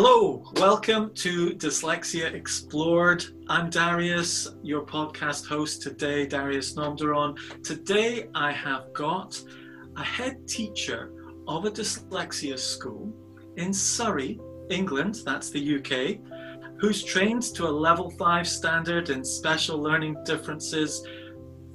Hello, welcome to Dyslexia Explored. I'm Darius, your podcast host today, Darius Namdaran. Today I have got a head teacher of a dyslexia school in Surrey, England, that's the UK, who's trained to a level 5 standard in special learning differences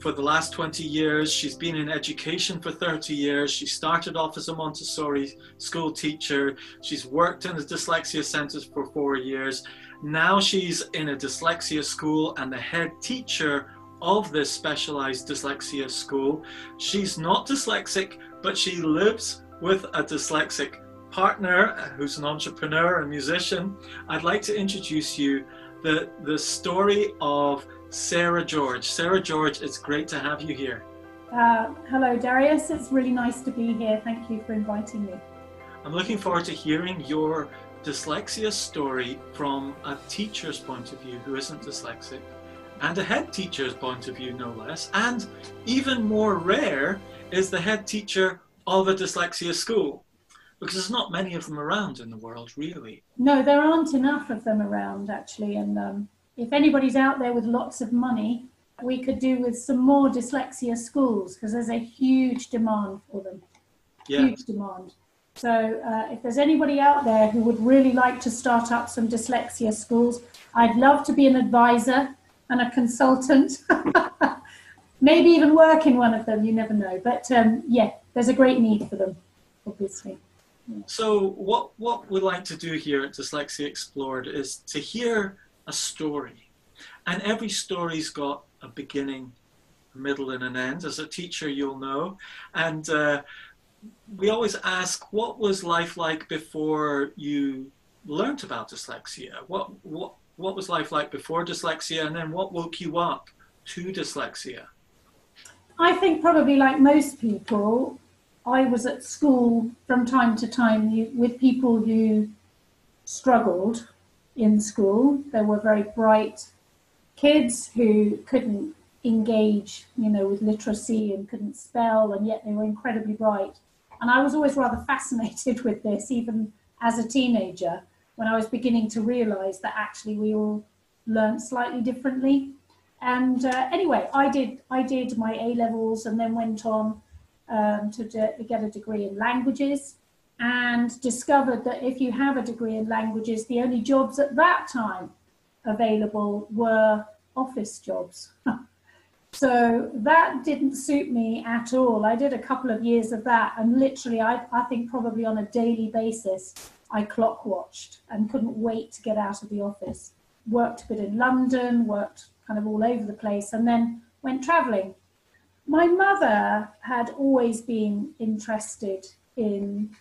for the last 20 years. She's been in education for 30 years. She started off as a Montessori school teacher. She's worked in the dyslexia centers for four years. Now she's in a dyslexia school and the head teacher of this specialized dyslexia school. She's not dyslexic, but she lives with a dyslexic partner who's an entrepreneur and musician. I'd like to introduce you the, the story of Sarah George. Sarah George, it's great to have you here. Uh, hello, Darius. It's really nice to be here. Thank you for inviting me. I'm looking forward to hearing your dyslexia story from a teacher's point of view who isn't dyslexic, and a head teacher's point of view, no less. And even more rare is the head teacher of a dyslexia school, because there's not many of them around in the world, really. No, there aren't enough of them around, actually. And um, if anybody's out there with lots of money, we could do with some more dyslexia schools because there's a huge demand for them. Yeah. Huge demand. So uh, if there's anybody out there who would really like to start up some dyslexia schools, I'd love to be an advisor and a consultant. Maybe even work in one of them, you never know. But um, yeah, there's a great need for them, obviously. So what, what we like to do here at Dyslexia Explored is to hear a story. And every story's got a beginning, a middle, and an end. As a teacher, you'll know. And uh, we always ask, what was life like before you learnt about dyslexia? What, what, what was life like before dyslexia? And then what woke you up to dyslexia? I think probably like most people, I was at school from time to time with people who struggled in school. There were very bright kids who couldn't engage, you know, with literacy and couldn't spell, and yet they were incredibly bright. And I was always rather fascinated with this, even as a teenager, when I was beginning to realize that actually we all learn slightly differently. And uh, anyway, I did I did my A levels and then went on um, to, to get a degree in languages and discovered that if you have a degree in languages, the only jobs at that time available were office jobs. so that didn't suit me at all. I did a couple of years of that, and literally, I, I think probably on a daily basis, I clock watched and couldn't wait to get out of the office. Worked a bit in London, worked kind of all over the place, and then went traveling. My mother had always been interested in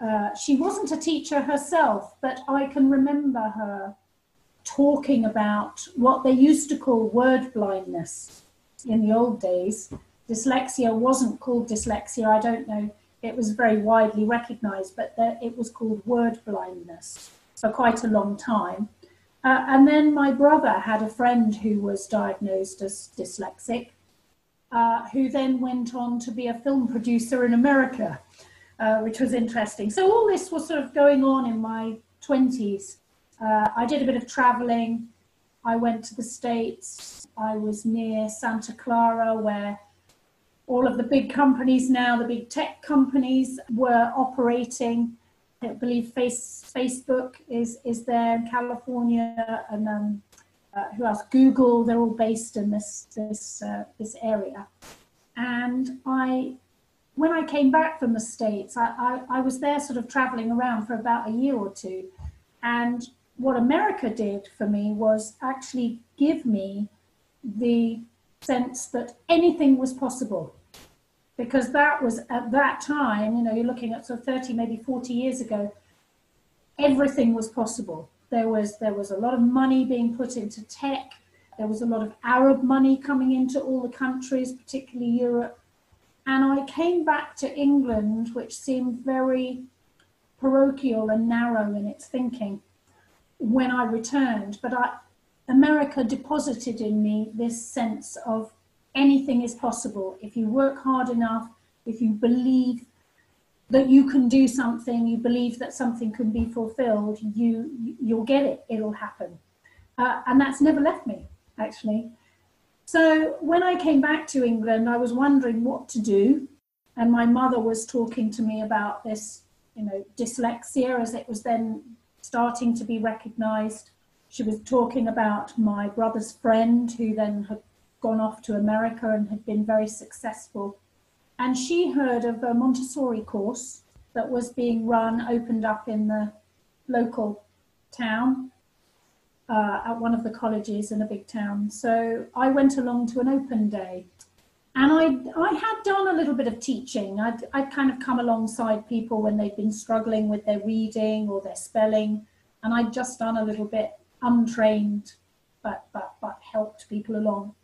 uh, she wasn't a teacher herself, but I can remember her talking about what they used to call word blindness in the old days. Dyslexia wasn't called dyslexia, I don't know, it was very widely recognized, but it was called word blindness for quite a long time. Uh, and then my brother had a friend who was diagnosed as dyslexic, uh, who then went on to be a film producer in America uh, which was interesting. So all this was sort of going on in my 20s. Uh, I did a bit of traveling. I went to the States. I was near Santa Clara, where all of the big companies now, the big tech companies, were operating. I believe face, Facebook is, is there in California, and um, uh, who else? Google. They're all based in this this uh, this area. And I when I came back from the States, I, I, I was there sort of traveling around for about a year or two. And what America did for me was actually give me the sense that anything was possible. Because that was at that time, you know, you're looking at sort of 30, maybe 40 years ago, everything was possible. There was there was a lot of money being put into tech. There was a lot of Arab money coming into all the countries, particularly Europe. And I came back to England, which seemed very parochial and narrow in its thinking when I returned. But I, America deposited in me this sense of anything is possible if you work hard enough, if you believe that you can do something, you believe that something can be fulfilled, you you'll get it, it'll happen. Uh, and that's never left me, actually. So when I came back to England, I was wondering what to do. And my mother was talking to me about this, you know, dyslexia as it was then starting to be recognized. She was talking about my brother's friend who then had gone off to America and had been very successful. And she heard of a Montessori course that was being run, opened up in the local town uh, at one of the colleges in a big town. So I went along to an open day. And I, I had done a little bit of teaching. I'd, I'd kind of come alongside people when they'd been struggling with their reading or their spelling. And I'd just done a little bit untrained, but, but, but helped people along.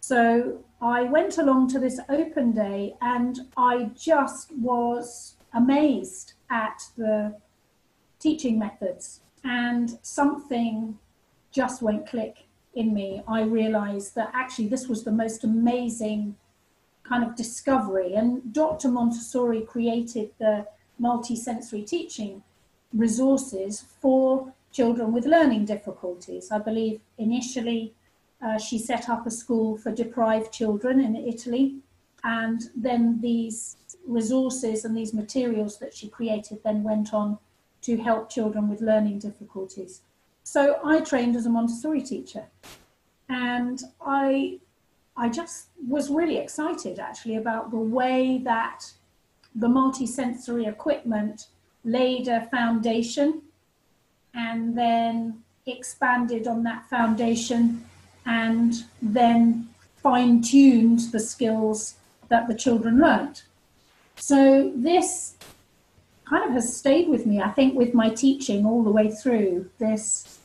So I went along to this open day and I just was amazed at the teaching methods and something just went click in me. I realized that actually this was the most amazing kind of discovery. And Dr. Montessori created the multisensory teaching resources for children with learning difficulties. I believe initially uh, she set up a school for deprived children in Italy. And then these resources and these materials that she created then went on to help children with learning difficulties. So I trained as a Montessori teacher. And I, I just was really excited actually about the way that the multisensory equipment laid a foundation and then expanded on that foundation and then fine tuned the skills that the children learnt. So this kind of has stayed with me, I think, with my teaching all the way through this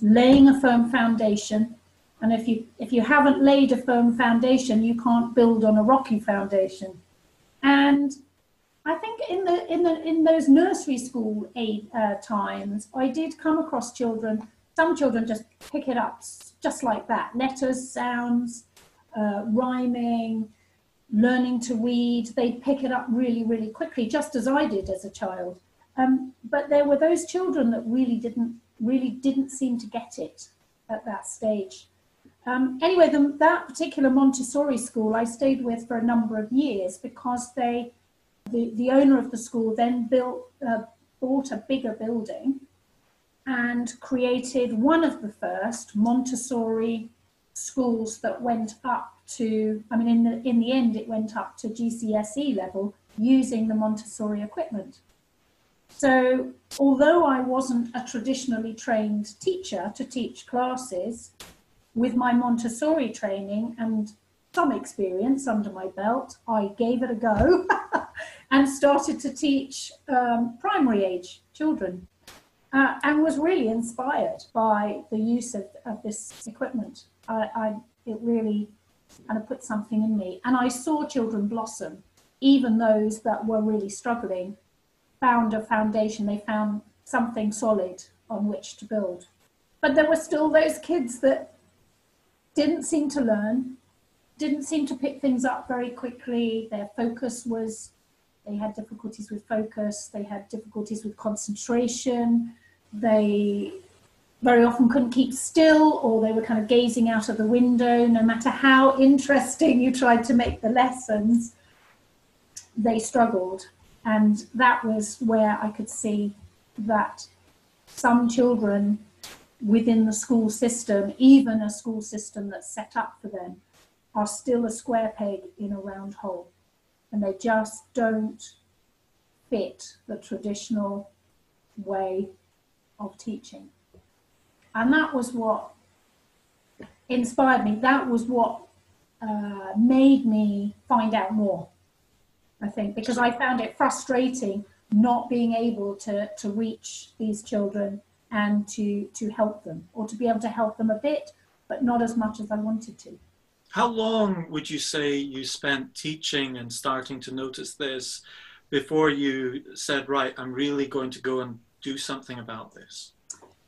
laying a firm foundation. And if you if you haven't laid a firm foundation, you can't build on a rocky foundation. And I think in the in the in those nursery school uh, times, I did come across children. Some children just pick it up just like that letters, sounds, uh, rhyming, learning to read. They'd pick it up really, really quickly, just as I did as a child. Um, but there were those children that really didn't really didn't seem to get it at that stage. Um, anyway, the, that particular Montessori school I stayed with for a number of years because they, the, the owner of the school then built, uh, bought a bigger building and created one of the first Montessori schools that went up to, I mean, in the, in the end, it went up to GCSE level using the Montessori equipment. So, although I wasn't a traditionally trained teacher to teach classes, with my Montessori training and some experience under my belt, I gave it a go and started to teach um, primary age children uh, and was really inspired by the use of, of this equipment. I, I, it really kind of put something in me. And I saw children blossom, even those that were really struggling, found a foundation, they found something solid on which to build. But there were still those kids that didn't seem to learn, didn't seem to pick things up very quickly. Their focus was, they had difficulties with focus, they had difficulties with concentration, they very often couldn't keep still or they were kind of gazing out of the window. No matter how interesting you tried to make the lessons they struggled. And that was where i could see that some children within the school system even a school system that's set up for them are still a square peg in a round hole. And they just don't fit the traditional way of teaching. And that was what inspired me. That was what uh, made me find out more, I think, because I found it frustrating not being able to, to reach these children and to, to help them, or to be able to help them a bit, but not as much as I wanted to. How long would you say you spent teaching and starting to notice this before you said, right, I'm really going to go and do something about this?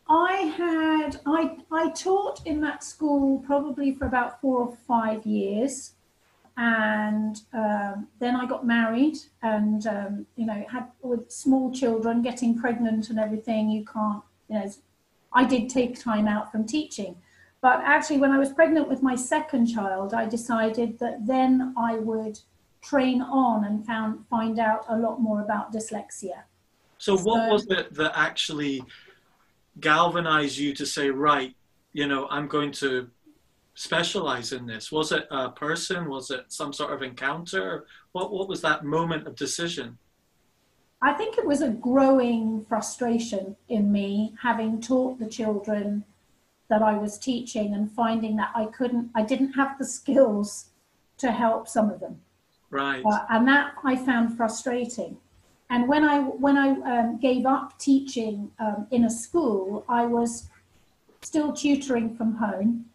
I had I I taught in that school probably for about four or five years, and um, then I got married, and um, you know, had with small children, getting pregnant and everything. You can't, you know, I did take time out from teaching, but actually, when I was pregnant with my second child, I decided that then I would train on and found find out a lot more about dyslexia. So, what was it that actually galvanized you to say, right, you know, I'm going to specialize in this? Was it a person? Was it some sort of encounter? What what was that moment of decision? I think it was a growing frustration in me, having taught the children that I was teaching and finding that I couldn't, I didn't have the skills to help some of them. Right. Uh, and that I found frustrating. And when I when I um, gave up teaching um, in a school, I was still tutoring from home.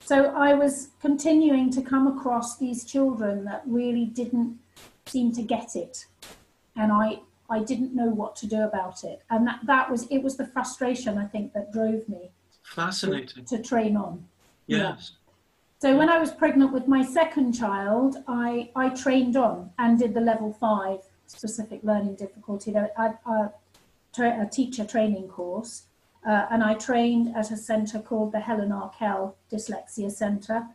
So I was continuing to come across these children that really didn't seem to get it, and I I didn't know what to do about it. And that that was it was the frustration I think that drove me Fascinating. To, to train on. Yes. Yeah. So when I was pregnant with my second child, I, I trained on and did the level five specific learning difficulty, a, a, a teacher training course. Uh, and I trained at a centre called the Helen Arkell Dyslexia Centre.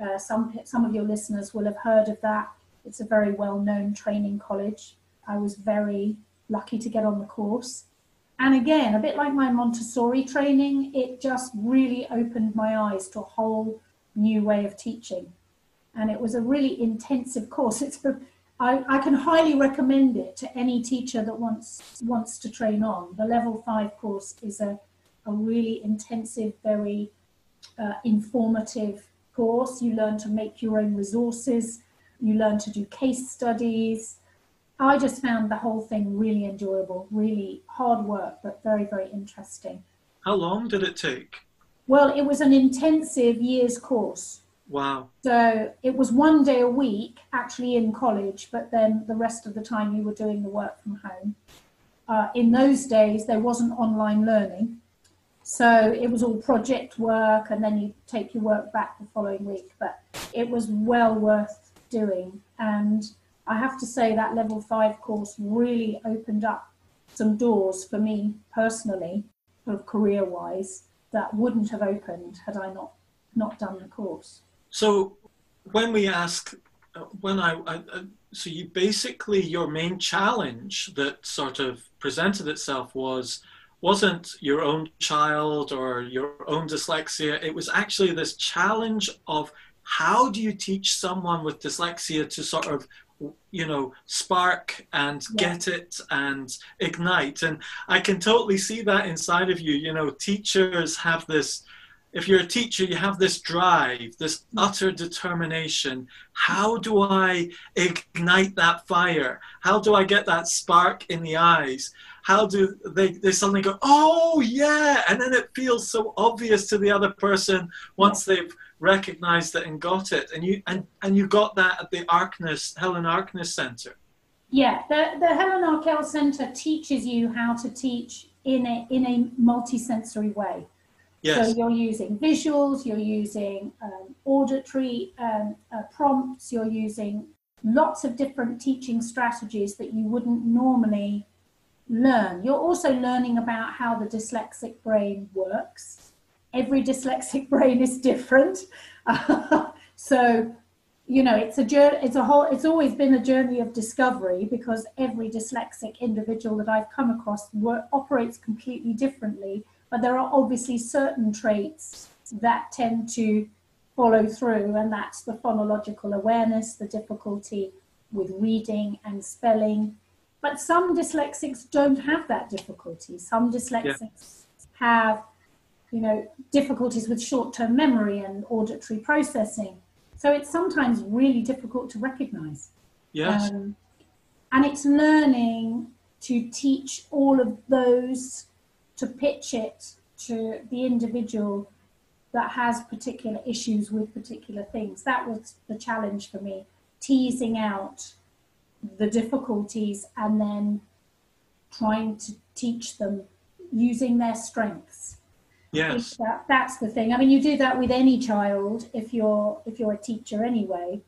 Uh, some, some of your listeners will have heard of that. It's a very well known training college. I was very lucky to get on the course. And again, a bit like my Montessori training, it just really opened my eyes to a whole new way of teaching. And it was a really intensive course. It's I, I can highly recommend it to any teacher that wants wants to train on. The level five course is a, a really intensive, very uh, informative course. You learn to make your own resources. You learn to do case studies. I just found the whole thing really enjoyable, really hard work, but very, very interesting. How long did it take? Well, it was an intensive year's course. Wow. So it was one day a week actually in college, but then the rest of the time you were doing the work from home. Uh, in those days, there wasn't online learning. So it was all project work, and then you take your work back the following week. But it was well worth doing. And I have to say that level five course really opened up some doors for me personally, sort of career wise, that wouldn't have opened had I not not done the course. So when we ask, uh, when I, I uh, so you basically your main challenge that sort of presented itself was wasn't your own child or your own dyslexia. It was actually this challenge of how do you teach someone with dyslexia to sort of you know spark and get it and ignite? And i can totally see that inside of you. You know teachers have this if you're a teacher you have this drive this utter determination. How do i ignite that fire? How do i get that spark in the eyes? How do they, they suddenly go oh yeah and then it feels so obvious to the other person once they've recognized it and got it. And you and, and you got that at the Arkell Helen Arkell Center. Yeah the, the Helen Arkell Center teaches you how to teach in a in a multisensory way yes. so you're using visuals you're using um, auditory um, uh, prompts you're using lots of different teaching strategies that you wouldn't normally learn you're also learning about how the dyslexic brain works every dyslexic brain is different. so, you know, it's a journey, it's a whole, it's always been a journey of discovery because every dyslexic individual that I've come across work, operates completely differently. But there are obviously certain traits that tend to follow through, and that's the phonological awareness, the difficulty with reading and spelling. But some dyslexics don't have that difficulty. Some dyslexics yeah. have you know, difficulties with short-term memory and auditory processing. So it's sometimes really difficult to recognize. Yes. Um, and it's learning to teach all of those to pitch it to the individual that has particular issues with particular things. That was the challenge for me, teasing out the difficulties and then trying to teach them using their strengths Yes. That, that's the thing. I mean, you do that with any child if you're if you're a teacher anyway.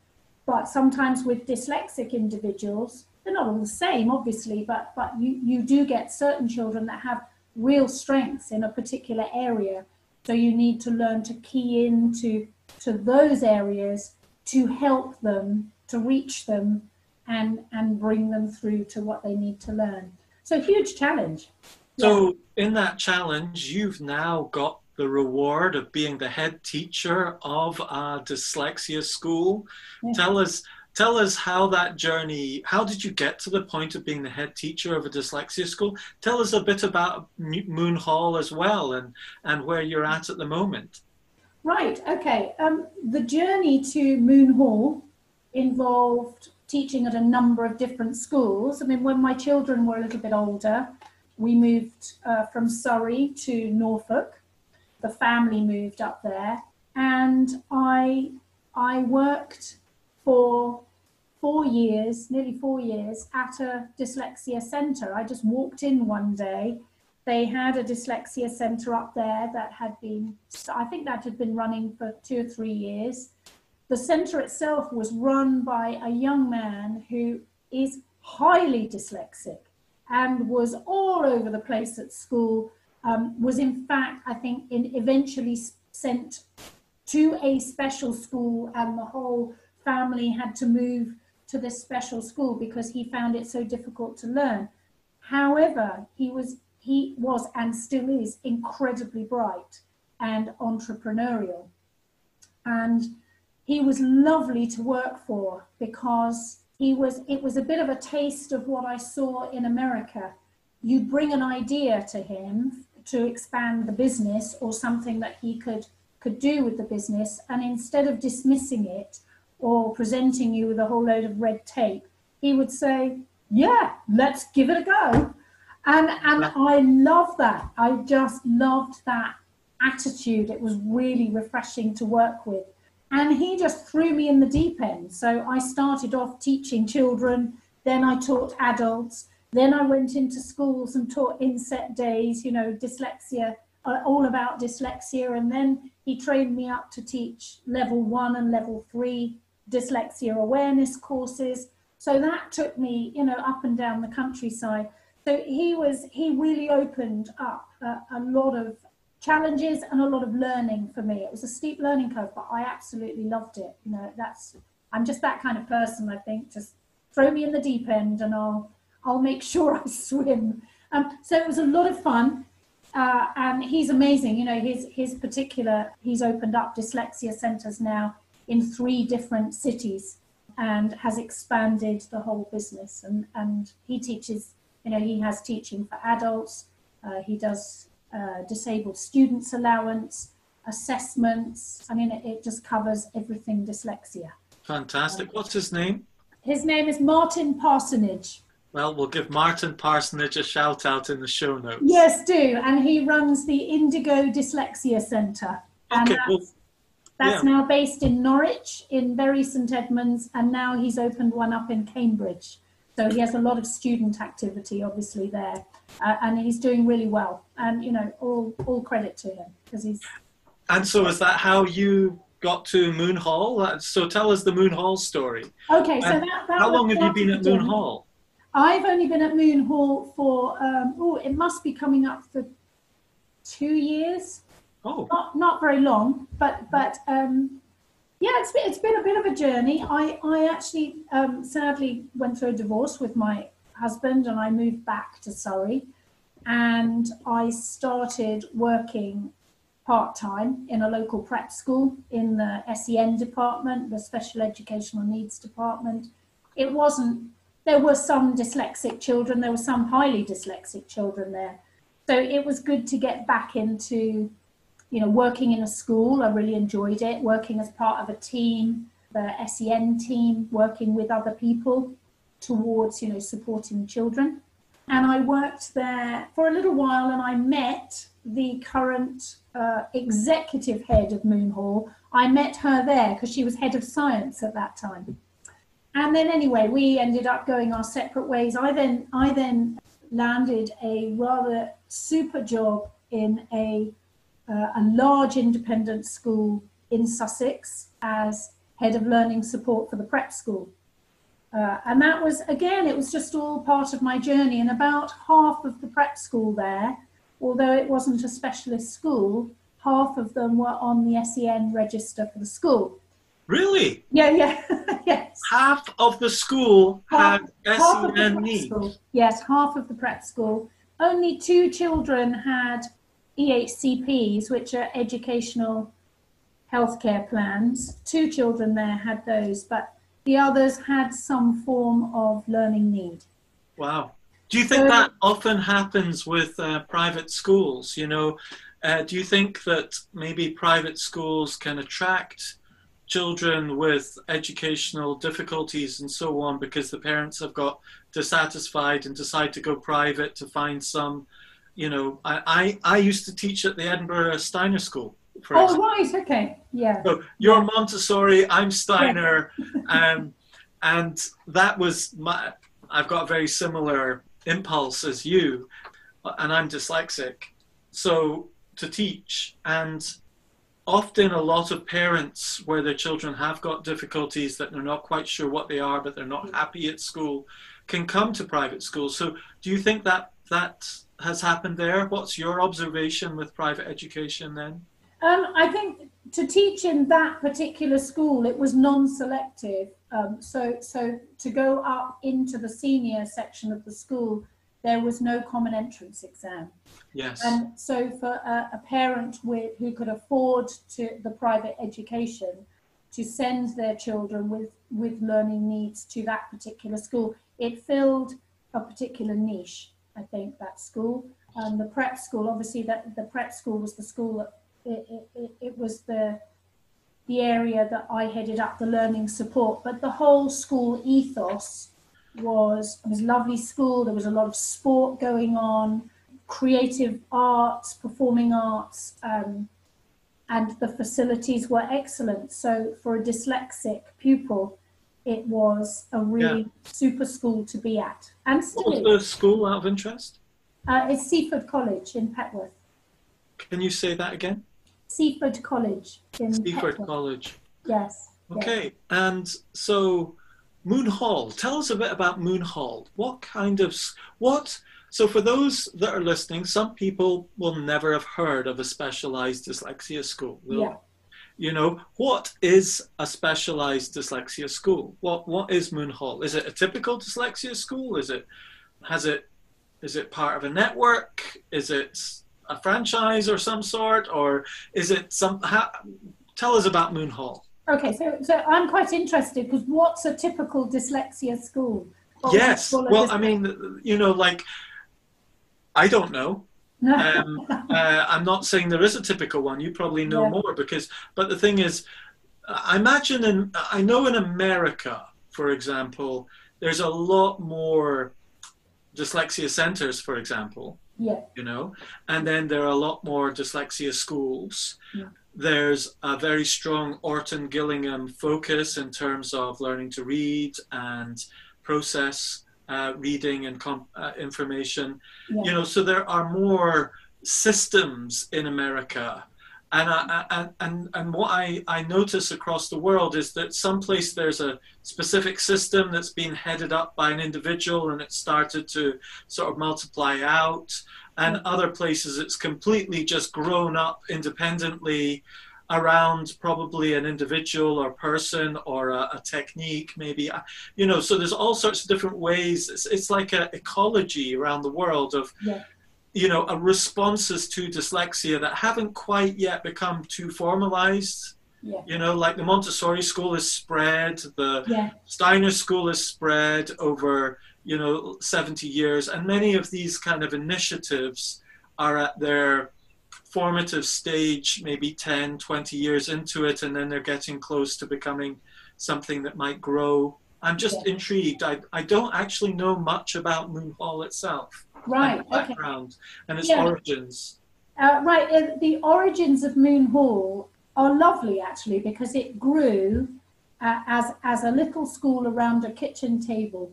but sometimes with dyslexic individuals, they're not all the same, obviously, but, but you, you do get certain children that have real strengths in a particular area. So you need to learn to key into to those areas to help them, to reach them, and, and bring them through to what they need to learn. So huge challenge. So yeah. in that challenge, you've now got the reward of being the head teacher of a dyslexia school. Yeah. Tell us tell us how that journey how did you get to the point of being the head teacher of a dyslexia school? Tell us a bit about moon hall as well and and where you're at at the moment. Right okay um, the journey to moon hall involved teaching at a number of different schools. I mean when my children were a little bit older we moved uh, from surrey to norfolk. The family moved up there, and I I worked for four years, nearly four years, at a dyslexia centre. I just walked in one day. They had a dyslexia centre up there that had been, I think that had been running for two or three years. The centre itself was run by a young man who is highly dyslexic and was all over the place at school um, was in fact, I think, in eventually sent to a special school, and the whole family had to move to this special school because he found it so difficult to learn. However, he was he was and still is incredibly bright and entrepreneurial. And he was lovely to work for because he was it was a bit of a taste of what I saw in America. You bring an idea to him to expand the business or something that he could could do with the business and instead of dismissing it or presenting you with a whole load of red tape he would say yeah let's give it a go. And and i love that. I just loved that attitude. It was really refreshing to work with. And he just threw me in the deep end. So i started off teaching children then i taught adults then I went into schools and taught inset days, you know, dyslexia, uh, all about dyslexia. And then he trained me up to teach level one and level three dyslexia awareness courses. So that took me, you know, up and down the countryside. So he was, he really opened up a, a lot of challenges and a lot of learning for me. It was a steep learning curve, but I absolutely loved it. You know, that's, I'm just that kind of person, I think. Just throw me in the deep end and I'll, I'll make sure I swim. Um, so it was a lot of fun. Uh, and he's amazing. You know, his his particular he's opened up dyslexia centres now in three different cities and has expanded the whole business. And and he teaches. You know, he has teaching for adults. Uh, he does uh, disabled students allowance, assessments. I mean, it, it, just covers everything dyslexia. Fantastic. What's his name? His name is Martin Parsonage. Well, we'll give Martin Parsonage a shout out in the show notes. Yes, do. And he runs the Indigo Dyslexia Centre. Okay, well, that's yeah. now based in Norwich, in Bury St Edmunds, and now he's opened one up in Cambridge. So he has a lot of student activity, obviously, there. Uh, and he's doing really well. And, you know, all, all credit to him because he's. And so is that how you got to Moon Hall? So tell us the Moon Hall story. Okay, so that, that How long have you been at Moon Hall? I've only been at Moon Hall for um, oh, it must be coming up for two years. Oh, not not very long, but but um, yeah, it's been it's been a bit of a journey. I I actually um, sadly went through a divorce with my husband, and I moved back to Surrey, and I started working part time in a local prep school in the SEN department, the special educational needs department. It wasn't there were some dyslexic children, there were some highly dyslexic children there. So it was good to get back into, you know, working in a school. I really enjoyed it, working as part of a team, the SEN team, working with other people towards, you know, supporting children. And I worked there for a little while and I met the current uh, executive head of Moon Hall. I met her there because she was head of science at that time and then anyway, we ended up going our separate ways. I then I then landed a rather super job in a uh, a large independent school in Sussex as head of learning support for the prep school. Uh, and that was, again, it was just all part of my journey. And about half of the prep school there, although it wasn't a specialist school, half of them were on the SEN register for the school. Really? Yeah, yeah, yes. Half of the school Half- had half SEN needs. school. Yes, half of the prep school. Only two children had EHCPs, which are educational healthcare plans. Two children there had those, but the others had some form of learning need. Wow. Do you think So- that often happens with uh, private schools? You know, uh, do you think that maybe private schools can attract children with educational difficulties and so on because the parents have got dissatisfied and decide to go private to find some, you know, I, I, I used to teach at the Edinburgh Steiner School, for Oh, example. right, okay, yeah. So you're Montessori, I'm Steiner, um, and that was my. I've got a very similar impulse as you, and I'm dyslexic, so to teach and often a lot of parents where their children have got difficulties that they're not quite sure what they are but they're not happy at school can come to private schools so do you think that that has happened there what's your observation with private education then Um, I think to teach in that particular school, it was non-selective. Um, so, so to go up into the senior section of the school, there was no common entrance exam. yes And so for a, a parent with, who could afford to the private education to send their children with, with learning needs to that particular school, it filled a particular niche, I think, that school. And the prep school, obviously that the prep school was the school that it, it, it, was the the area that I headed up the learning support, but the whole school ethos was it was lovely school. There was a lot of sport going on, creative arts, performing arts, um, and the facilities were excellent. So for a dyslexic pupil, it was a really super school to be at. And what still, was is. the school out of interest uh, it's Seaford College in Petworth. can you say that again Seaford College in seaford Petworth. college Yes. yes. Okay, and so Moon Hall. Tell us a bit about Moon Hall. What kind of what? So for those that are listening, some people will never have heard of a specialized dyslexia school. They'll- Yeah. You know, what is a specialized dyslexia school? What what is Moon Hall? Is it a typical dyslexia school? Is it has it is it part of a network? Is it a franchise or some sort, or is it some? How, tell us about Moon Hall. Okay, so so I'm quite interested because what's a typical dyslexia school? Yes. Well, I mean, you know, like, I don't know. Um, uh, I'm not saying there is a typical one. You probably know Yeah. more because, but the thing is, I imagine in, I know in America, for example, there's a lot more dyslexia centers, for example, yeah, you know, and then there are a lot more dyslexia schools. Yeah. There's a very strong Orton Gillingham focus in terms of learning to read and process uh, reading and com- uh, information. yeah, You know, so there are more systems in America. And, I, I- and, and, and what I, I notice across the world is that someplace there's a specific system that's been headed up by an individual and it's started to sort of multiply out. And other places it's completely just grown up independently around probably an individual or person or a, a technique maybe you know so there's all sorts of different ways. It's, it's like an ecology around the world of Yeah. you know uh, responses to dyslexia that haven't quite yet become too formalized. Yeah, you know like the montessori school is spread the yeah, Steiner School is spread over, you know, 70 years, and many of these kind of initiatives are at their formative stage, maybe 10, 20 years into it, and then they're getting close to becoming something that might grow. I'm just Yeah. intrigued. I, I don't actually know much about Moon Hall itself, right, and its okay. background, and its Yeah. origins. Uh, right, uh, the origins of Moon Hall are lovely actually because it grew uh, as as a little school around a kitchen table.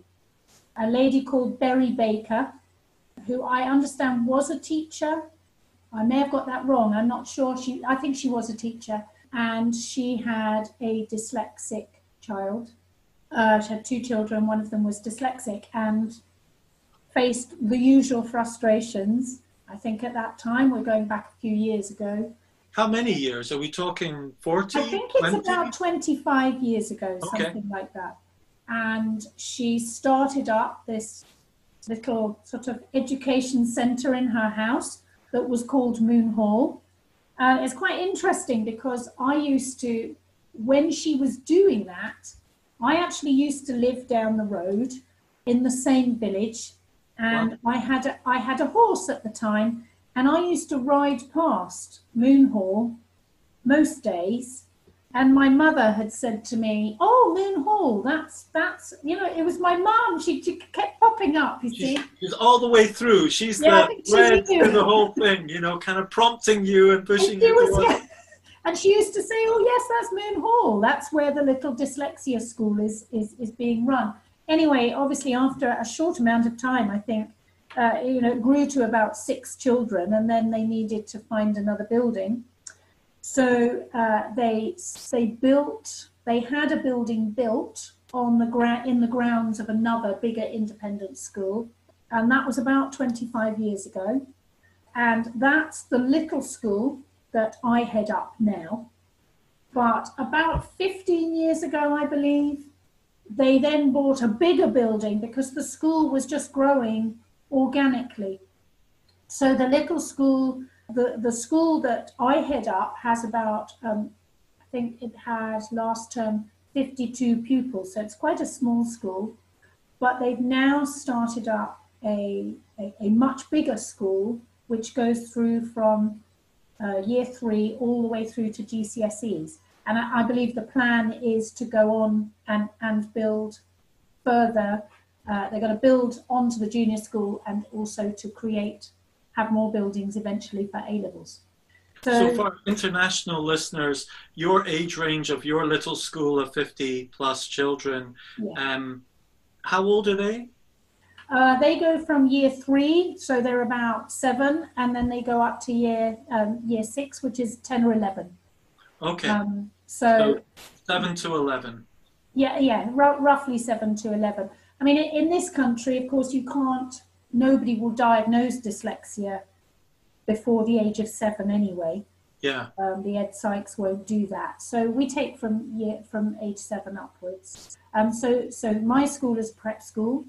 A lady called Berry Baker, who I understand was a teacher. I may have got that wrong. I'm not sure. She, I think she was a teacher. and she had a dyslexic child. Uh, she had two children, one of them was dyslexic, and faced the usual frustrations. I think at that time, we're going back a few years ago. How many years? Are we talking 40? I think it's 20? about 25 years ago, Okay. something like that. And she started up this little sort of education centre in her house that was called Moon Hall. And it's quite interesting because I used to, when she was doing that, I actually used to live down the road in the same village, and I had a, I had a horse at the time, and I used to ride past Moon Hall most days. And my mother had said to me, "Oh, Moon Hall, that's that's you know, it was my mum. She, she kept popping up. You see, She's, she's all the way through. She's Yeah, the thread through the whole thing, you know, kind of prompting you and pushing you. was, yeah. And she used to say, "Oh yes, that's Moon Hall. That's where the little dyslexia school is is is being run." Anyway, obviously, after a short amount of time, I think uh, you know it grew to about six children, and then they needed to find another building. So uh, they they built. They had a building built on the gra- in the grounds of another bigger independent school, and that was about 25 years ago. And that's the little school that I head up now. But about 15 years ago, I believe, they then bought a bigger building because the school was just growing organically. So the little school, the, the school that I head up has about, um, I think it has last term 52 pupils. So it's quite a small school. But they've now started up a, a, a much bigger school, which goes through from uh, year three all the way through to GCSEs. And I, I believe the plan is to go on and, and build further. Uh, they're going to build onto the junior school and also to create, have more buildings eventually for A levels. So, for international listeners, your age range of your little school of 50 plus children, Yeah. um, how old are they? Uh, they go from year three, so they're about seven, and then they go up to year um, year six, which is ten or eleven. Okay, Um, so So- 7 to 11. yeah, yeah, r- roughly seven to eleven. I mean, in this country, of course, you can't. Nobody will diagnose dyslexia before the age of seven, anyway. Yeah, Um, the Ed Psychs won't do that. So we take from year from age seven upwards. Um, so so my school is prep school,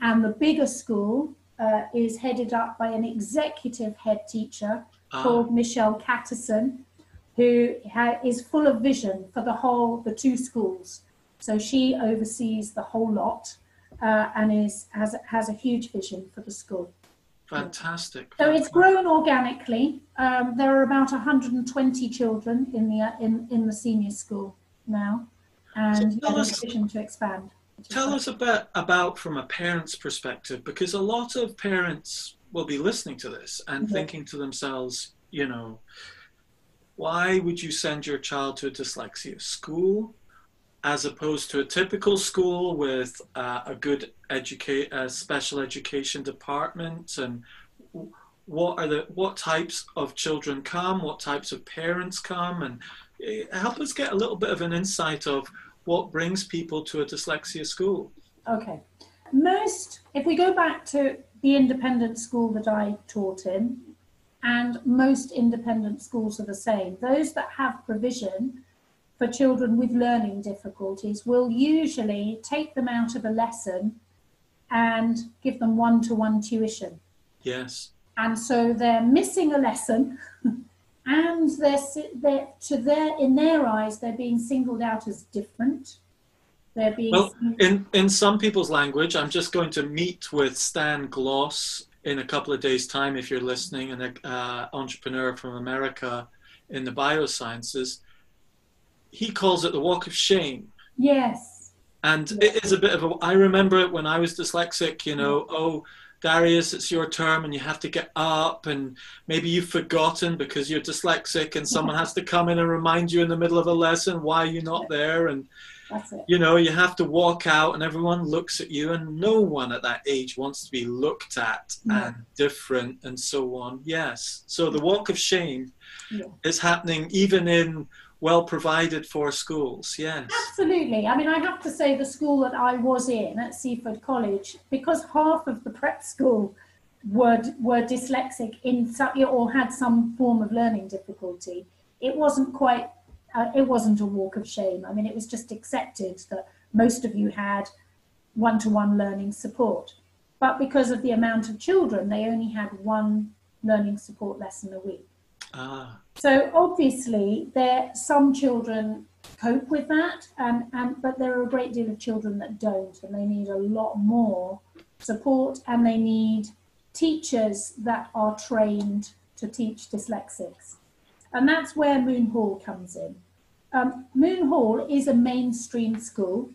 and the bigger school uh, is headed up by an executive head teacher Ah, called Michelle Catterson, who ha- is full of vision for the whole the two schools. So she oversees the whole lot uh, and is has has a huge vision for the school. fantastic. So it's grown organically. Um, there are about 120 children in the in, in the senior school now, and So tell us- a vision to expand. Tell us a bit about from a parent's perspective, because a lot of parents will be listening to this and Yeah. thinking to themselves, you know, why would you send your child to a dyslexia school as opposed to a typical school with uh, a good uh, special education department? And what are the what types of children come? What types of parents come? And uh, help us get a little bit of an insight of what brings people to a dyslexia school. Okay. Most, if we go back to the independent school that I taught in, and most independent schools are the same, those that have provision for children with learning difficulties will usually take them out of a lesson and give them one to one tuition. yes And so they're missing a lesson. And they're, they're to their in their eyes they're being singled out as different. They're being Well, in in some people's language, I'm just going to meet with Stan Gloss in a couple of days' time. If you're listening, an uh, entrepreneur from America in the biosciences, he calls it the walk of shame, yes. and Yeah. it is a bit of a. I remember it when I was dyslexic. You know, oh. Darius, it's your term, and you have to get up, and maybe you've forgotten because you're dyslexic, and someone has to come in and remind you in the middle of a lesson why you're not there, and That's it. you know you have to walk out and everyone looks at you and no one at that age wants to be looked at and different and so on yes so the walk of shame Yeah. is happening even in well provided for schools. Yes. Absolutely. I mean, I have to say the school that I was in at Seaford College, because half of the prep school were, were dyslexic in some, or had some form of learning difficulty, it wasn't quite, uh, it wasn't a walk of shame. I mean, it was just accepted that most of you had one-to-one learning support. But because of the amount of children, they only had one learning support lesson a week. Ah. So obviously, there some children cope with that, and, and but there are a great deal of children that don't, and they need a lot more support, and they need teachers that are trained to teach dyslexics, and that's where Moon Hall comes in. Um, Moon Hall is a mainstream school,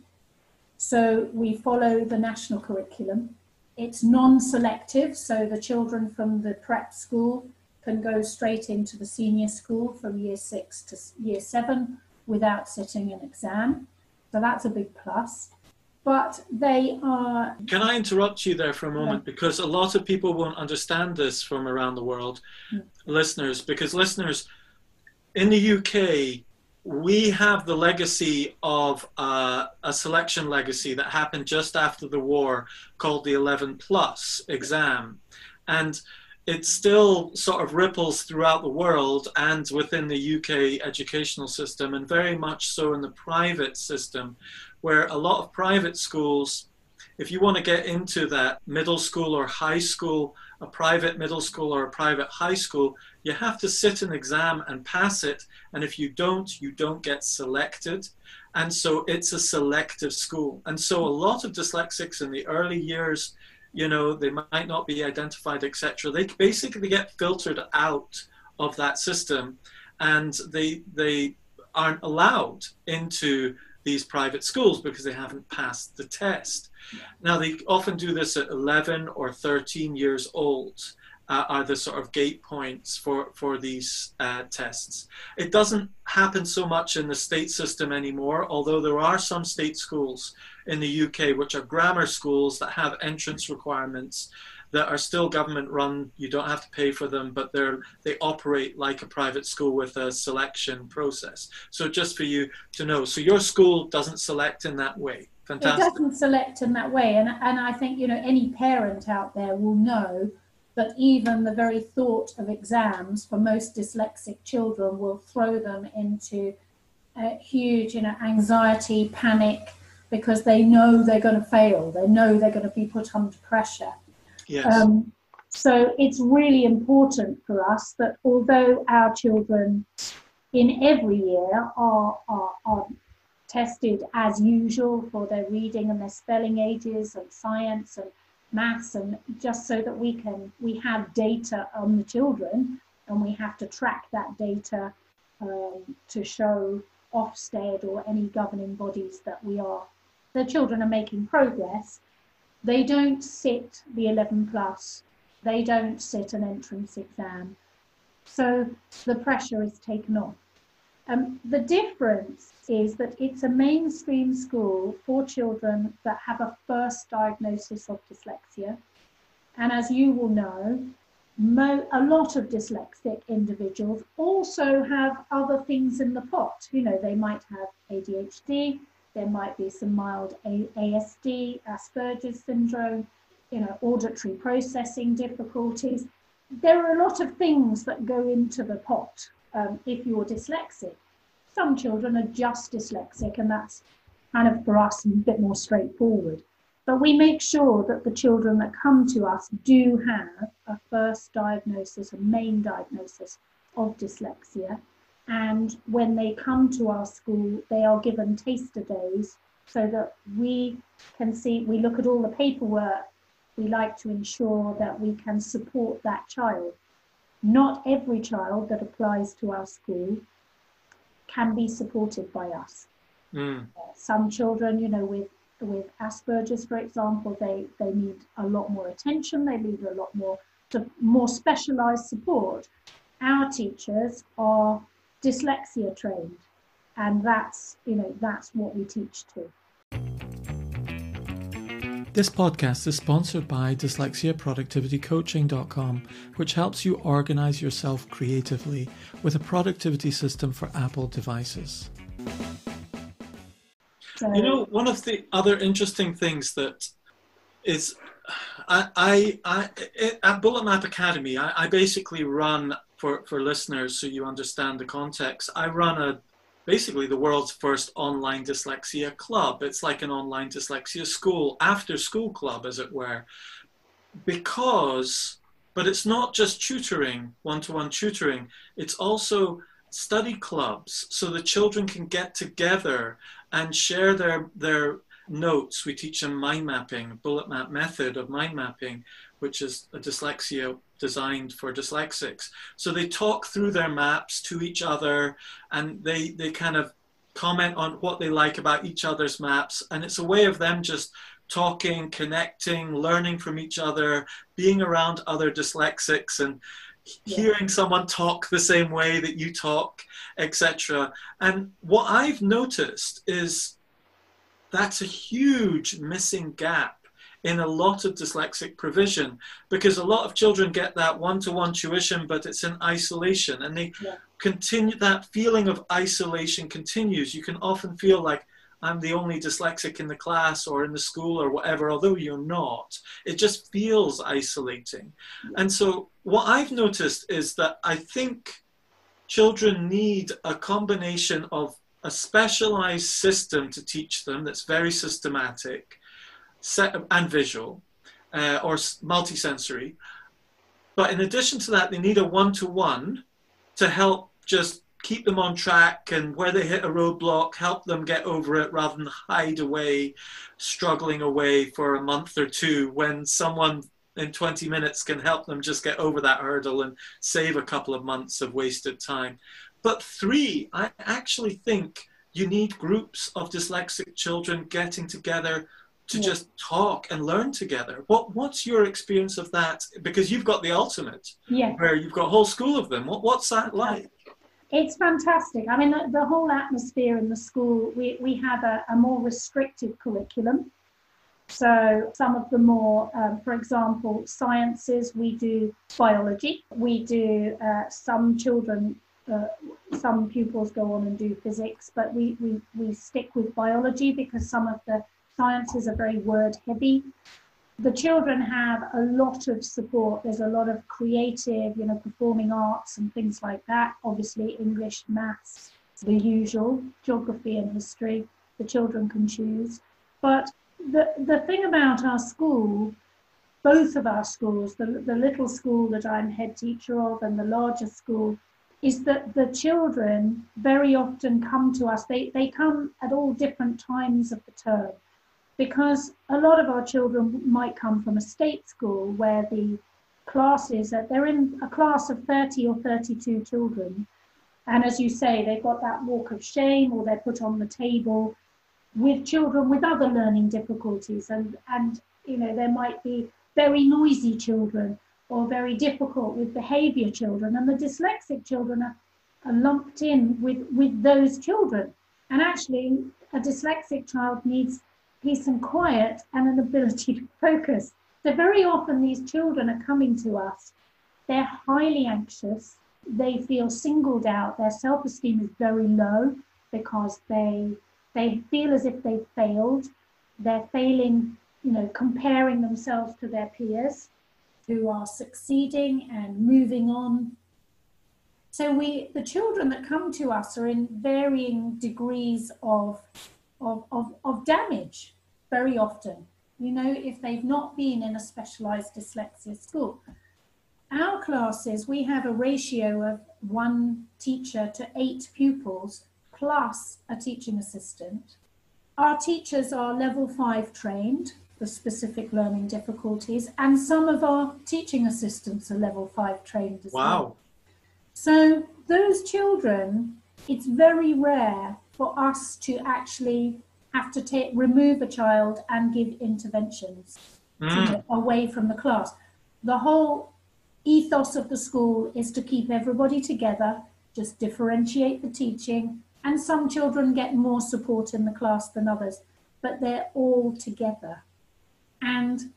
so we follow the national curriculum. It's non-selective, so the children from the prep school can go straight into the senior school from year six to year seven without sitting an exam. So that's a big plus. But they are. Can I interrupt you there for a moment? Because a lot of people won't understand this from around the world, mm. listeners, because listeners, in the UK, we have the legacy of uh, a selection legacy that happened just after the war called the 11 plus exam. And it still sort of ripples throughout the world and within the UK educational system, and very much so in the private system, where a lot of private schools, if you want to get into that middle school or high school, a private middle school or a private high school, you have to sit an exam and pass it. And if you don't, you don't get selected. And so it's a selective school. And so a lot of dyslexics in the early years you know, they might not be identified, etc. They basically get filtered out of that system, and they they aren't allowed into these private schools because they haven't passed the test. Now they often do this at 11 or 13 years old. Uh, are the sort of gate points for for these uh, tests. It doesn't happen so much in the state system anymore, although there are some state schools in the UK, which are grammar schools that have entrance requirements that are still government run. You don't have to pay for them, but they're they operate like a private school with a selection process. So just for you to know, so your school doesn't select in that way. Fantastic. It doesn't select in that way, and and I think you know any parent out there will know that even the very thought of exams for most dyslexic children will throw them into a huge you know anxiety, panic because they know they're going to fail. They know they're going to be put under pressure. Yes. Um, so it's really important for us that although our children in every year are, are, are tested as usual for their reading and their spelling ages and science and maths and just so that we can we have data on the children and we have to track that data um, to show Ofsted or any governing bodies that we are the children are making progress, they don't sit the 11 plus, they don't sit an entrance exam. So the pressure is taken off. Um, the difference is that it's a mainstream school for children that have a first diagnosis of dyslexia. And as you will know, a lot of dyslexic individuals also have other things in the pot. You know, they might have ADHD, there might be some mild ASD, Asperger's syndrome, you know, auditory processing difficulties. There are a lot of things that go into the pot um, if you're dyslexic. Some children are just dyslexic, and that's kind of for us a bit more straightforward. But we make sure that the children that come to us do have a first diagnosis, a main diagnosis of dyslexia, and when they come to our school, they are given taster days so that we can see, we look at all the paperwork. We like to ensure that we can support that child. Not every child that applies to our school can be supported by us. Mm. Some children, you know, with with Asperger's, for example, they, they need a lot more attention. They need a lot more more specialised support. Our teachers are dyslexia trained and that's you know that's what we teach too This podcast is sponsored by dyslexiaproductivitycoaching.com, which helps you organize yourself creatively with a productivity system for Apple devices. You know, one of the other interesting things that is, I, I, I at Bullet Map Academy, I, I basically run for, for listeners so you understand the context. I run a basically the world's first online dyslexia club. It's like an online dyslexia school, after school club, as it were. Because, but it's not just tutoring, one to one tutoring, it's also study clubs so the children can get together and share their, their notes. We teach them mind mapping, bullet map method of mind mapping, which is a dyslexia designed for dyslexics. So they talk through their maps to each other and they, they kind of comment on what they like about each other's maps. And it's a way of them just talking, connecting, learning from each other, being around other dyslexics and yeah. hearing someone talk the same way that you talk, etc. And what I've noticed is that's a huge missing gap in a lot of dyslexic provision because a lot of children get that one-to-one tuition but it's in isolation and they yeah. continue that feeling of isolation continues. You can often feel like i'm the only dyslexic in the class or in the school or whatever although you're not. It just feels isolating. And so what i've noticed is that i think children need a combination of a specialized system to teach them that's very systematic and visual uh, or multisensory. But in addition to that, they need a one-to-one to help just keep them on track and where they hit a roadblock, help them get over it rather than hide away, struggling away for a month or two when someone in 20 minutes can help them just get over that hurdle and save a couple of months of wasted time. But three, I actually think you need groups of dyslexic children getting together to yeah. just talk and learn together. What what's your experience of that? Because you've got the ultimate, yeah, where you've got a whole school of them. What what's that like? It's fantastic. I mean, the, the whole atmosphere in the school. We we have a, a more restricted curriculum. So some of the more, um, for example, sciences, we do biology. We do uh, some children uh, some pupils go on and do physics, but we, we, we stick with biology because some of the sciences are very word heavy. The children have a lot of support. There's a lot of creative, you know, performing arts and things like that. Obviously, English, maths, the usual, geography and history. The children can choose. But the, the thing about our school, both of our schools, the, the little school that I'm head teacher of and the larger school, is that the children very often come to us. They, they come at all different times of the term because a lot of our children might come from a state school where the classes that they're in a class of 30 or 32 children. And as you say they've got that walk of shame or they're put on the table with children with other learning difficulties. And and you know there might be very noisy children or very difficult with behavior children. And the dyslexic children are, are lumped in with with those children. And actually a dyslexic child needs peace and quiet and an ability to focus. So very often these children are coming to us, they're highly anxious, they feel singled out, their self-esteem is very low because they they feel as if they've failed, they're failing, you know, comparing themselves to their peers who are succeeding and moving on. So we the children that come to us are in varying degrees of of, of, of damage very often, you know, if they've not been in a specialized dyslexia school. Our classes, we have a ratio of one teacher to eight pupils plus a teaching assistant. Our teachers are level five trained for specific learning difficulties, and some of our teaching assistants are level five trained as wow. well. So, those children, it's very rare for us to actually have to take remove a child and give interventions mm. away from the class. The whole ethos of the school is to keep everybody together, just differentiate the teaching, and some children get more support in the class than others, but they're all together. And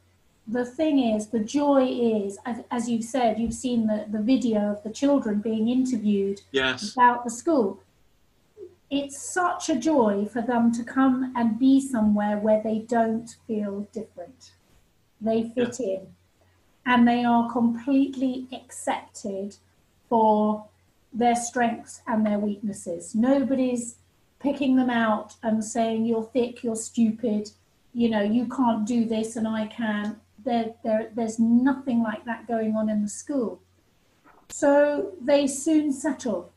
the thing is, the joy is, as, as you've said, you've seen the, the video of the children being interviewed Yes. about the school. It's such a joy for them to come and be somewhere where they don't feel different. They fit in and they are completely accepted for their strengths and their weaknesses. Nobody's picking them out and saying, You're thick, you're stupid, you know, you can't do this and I can. There, there, there's nothing like that going on in the school. So they soon settle.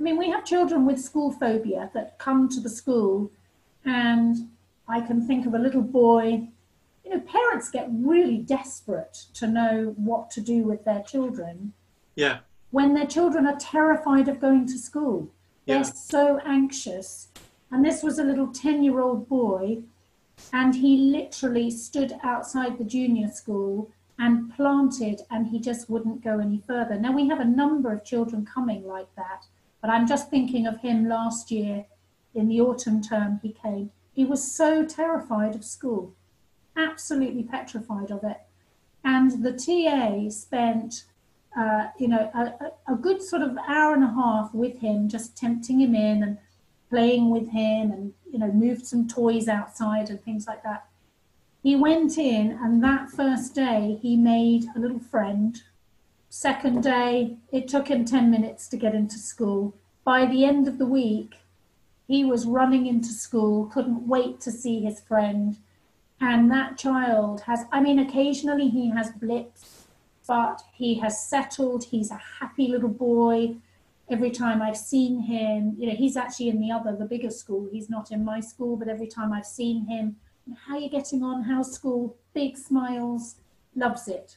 I mean, we have children with school phobia that come to the school, and I can think of a little boy. You know, parents get really desperate to know what to do with their children Yeah. when their children are terrified of going to school. They're so anxious. And this was a little 10 year old boy, and he literally stood outside the junior school and planted, and he just wouldn't go any further. Now, we have a number of children coming like that, but I'm just thinking of him last year in the autumn term he came. He was so terrified of school, absolutely petrified of it. And the TA spent uh, you know, a, a- good sort of hour and a half with him, just tempting him in and playing with him and, you know, moved some toys outside and things like that. He went in, and that first day, he made a little friend. Second day, it took him 10 minutes to get into school. By the end of the week, he was running into school, couldn't wait to see his friend. And that child has, I mean, occasionally he has blips but he has settled. He's a happy little boy. Every time I've seen him, you know, he's actually in the other, the bigger school. He's not in my school, but every time I've seen him, how are you getting on? How's school? Big smiles, loves it.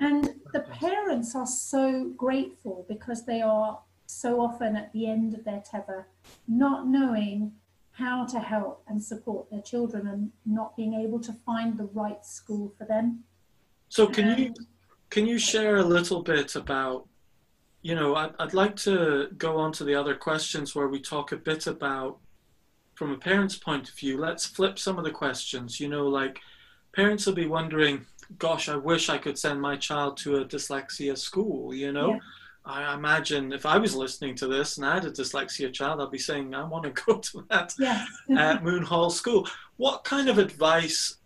And the parents are so grateful because they are so often at the end of their tether, not knowing how to help and support their children and not being able to find the right school for them. So can you can you share a little bit about you know I'd, I'd like to go on to the other questions where we talk a bit about from a parent's point of view let's flip some of the questions you know like parents will be wondering gosh i wish i could send my child to a dyslexia school you know Yeah. i imagine if i was listening to this and i had a dyslexia child i'd be saying i want to go to that Yes. at Moon Hall School. What kind of advice,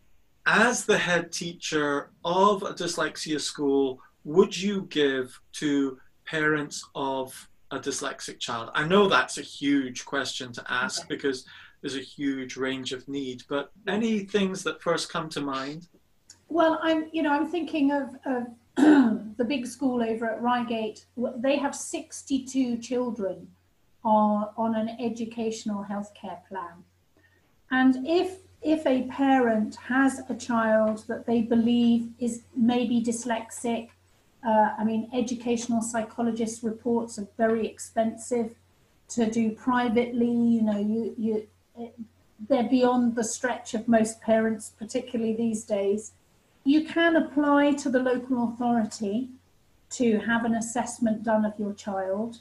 as the head teacher of a dyslexia school, would you give to parents of a dyslexic child? I know that's a huge question to ask Okay. because there's a huge range of need, but any things that first come to mind? Well, I'm, you know, I'm thinking of, of the big school over at Reigate. They have 62 children on, on an educational healthcare plan. And if if a parent has a child that they believe is maybe dyslexic, uh, I mean, educational psychologist reports are very expensive to do privately. You know, you you they're beyond the stretch of most parents, particularly these days. You can apply to the local authority to have an assessment done of your child,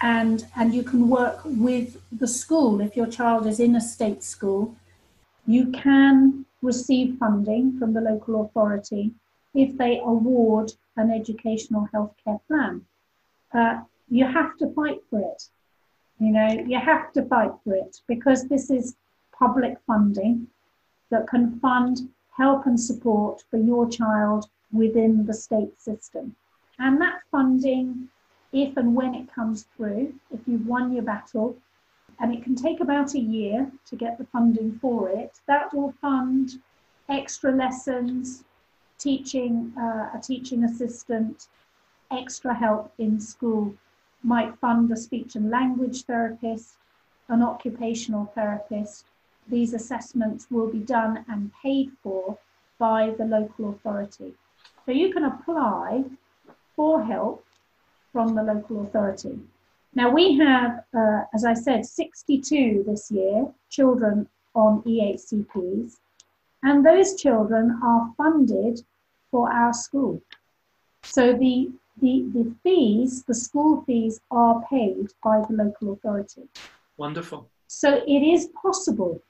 and and you can work with the school if your child is in a state school. You can receive funding from the local authority if they award an educational healthcare plan. Uh, you have to fight for it. You know, you have to fight for it because this is public funding that can fund help and support for your child within the state system. And that funding, if and when it comes through, if you've won your battle, and it can take about a year to get the funding for it, that will fund extra lessons, teaching uh, a teaching assistant, extra help in school, might fund a speech and language therapist, an occupational therapist. These assessments will be done and paid for by the local authority. So you can apply for help from the local authority. Now we have, uh, as I said, 62 this year children on EHCPs, and those children are funded for our school. So the, the, the fees, the school fees, are paid by the local authority. Wonderful. So it is possible,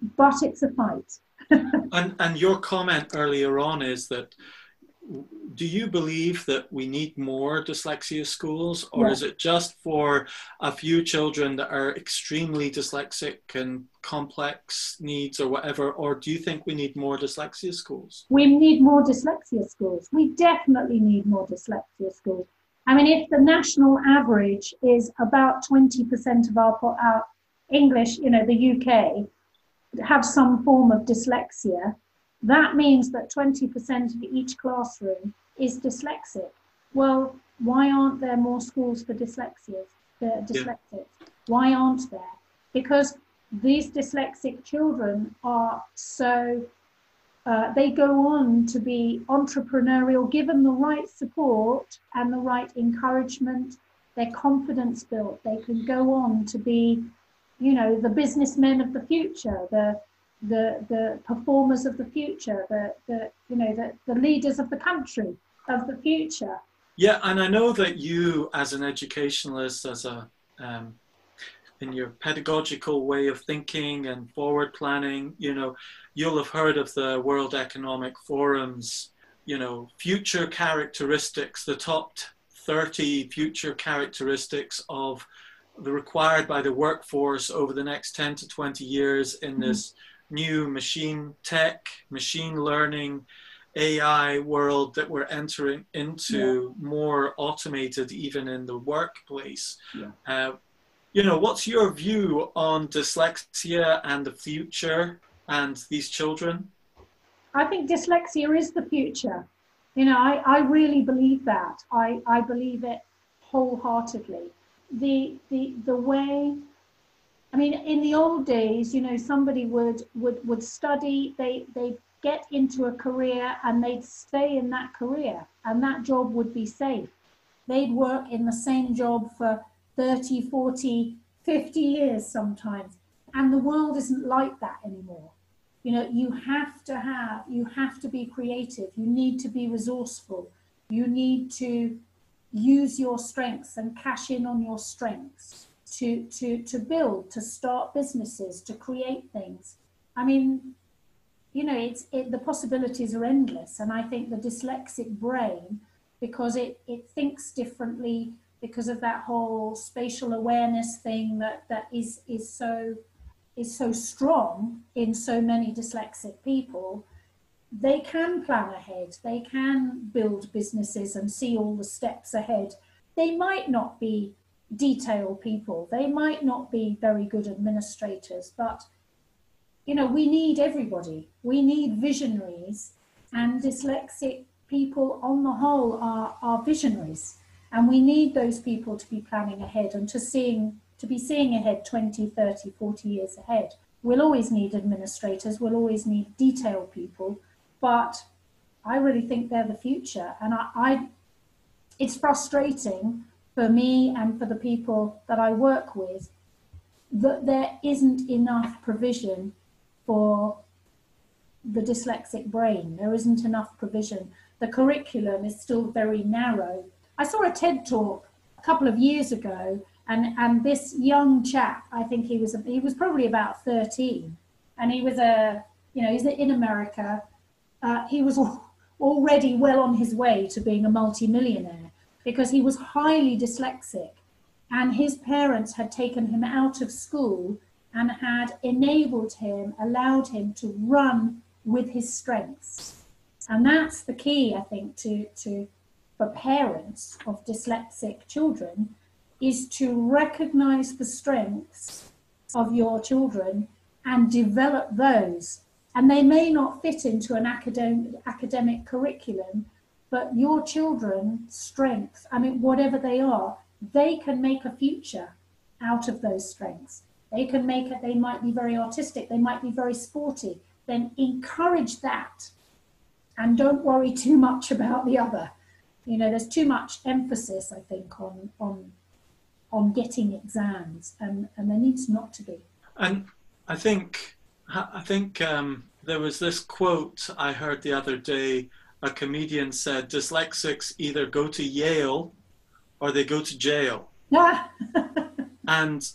but it's a fight. and and your comment earlier on is that do you believe that we need more dyslexia schools or yeah. is it just for a few children that are extremely dyslexic and complex needs or whatever or do you think we need more dyslexia schools we need more dyslexia schools we definitely need more dyslexia schools i mean if the national average is about 20% of our, our english you know the uk have some form of dyslexia that means that 20% of each classroom is dyslexic. Well, why aren't there more schools for dyslexics? Yeah. Why aren't there? Because these dyslexic children are so, uh, they go on to be entrepreneurial, given the right support and the right encouragement, their confidence built. They can go on to be, you know, the businessmen of the future, the the the performers of the future, the the you know the, the leaders of the country of the future. Yeah, and I know that you, as an educationalist, as a um, in your pedagogical way of thinking and forward planning, you know, you'll have heard of the World Economic Forum's, you know, future characteristics, the top 30 future characteristics of required by the workforce over the next 10 to 20 years in mm-hmm. this new machine tech, machine learning, AI world that we're entering into, yeah. more automated even in the workplace. Yeah. Uh, you know, what's your view on dyslexia and the future and these children? I think dyslexia is the future. You know, I, I really believe that. I, I believe it wholeheartedly. The, the, the way I mean, in the old days, you know, somebody would would would study, they they get into a career and they'd stay in that career and that job would be safe. They'd work in the same job for 30, 40, 50 years sometimes. And the world isn't like that anymore. You know, you have to have, you have to be creative. You need to be resourceful. You need to use your strengths and cash in on your strengths to, to, to build, to start businesses, to create things. I mean, you know, it's, it, the possibilities are endless. And I think the dyslexic brain, because it, it thinks differently, because of that whole spatial awareness thing that, that is, is, so, is so strong in so many dyslexic people, they can plan ahead. They can build businesses and see all the steps ahead. They might not be detail people. They might not be very good administrators, but you know, we need everybody. We need visionaries, and dyslexic people on the whole are, are visionaries. And we need those people to be planning ahead and to seeing to be seeing ahead 20, 30, 40 years ahead. We'll always need administrators, we'll always need detail people, but I really think they're the future. And I, I it's frustrating for me and for the people that I work with that there isn't enough provision for the dyslexic brain. There isn't enough provision. The curriculum is still very narrow. I saw a TED talk a couple of years ago, and, and this young chap, I think he was he was probably about 13, and he was a you know he's in America. Uh, he was already well on his way to being a multimillionaire because he was highly dyslexic and his parents had taken him out of school and had enabled him, allowed him to run with his strengths. And that's the key, I think, to, to for parents of dyslexic children is to recognize the strengths of your children and develop those. And they may not fit into an academic, academic curriculum, but your children's strengths, I mean, whatever they are, they can make a future out of those strengths. They can make it, they might be very artistic, they might be very sporty. Then encourage that and don't worry too much about the other. You know, there's too much emphasis, I think, on on on getting exams, and, and there needs not to be. And I think I think um, there was this quote I heard the other day a comedian said dyslexics either go to Yale or they go to jail. Yeah. and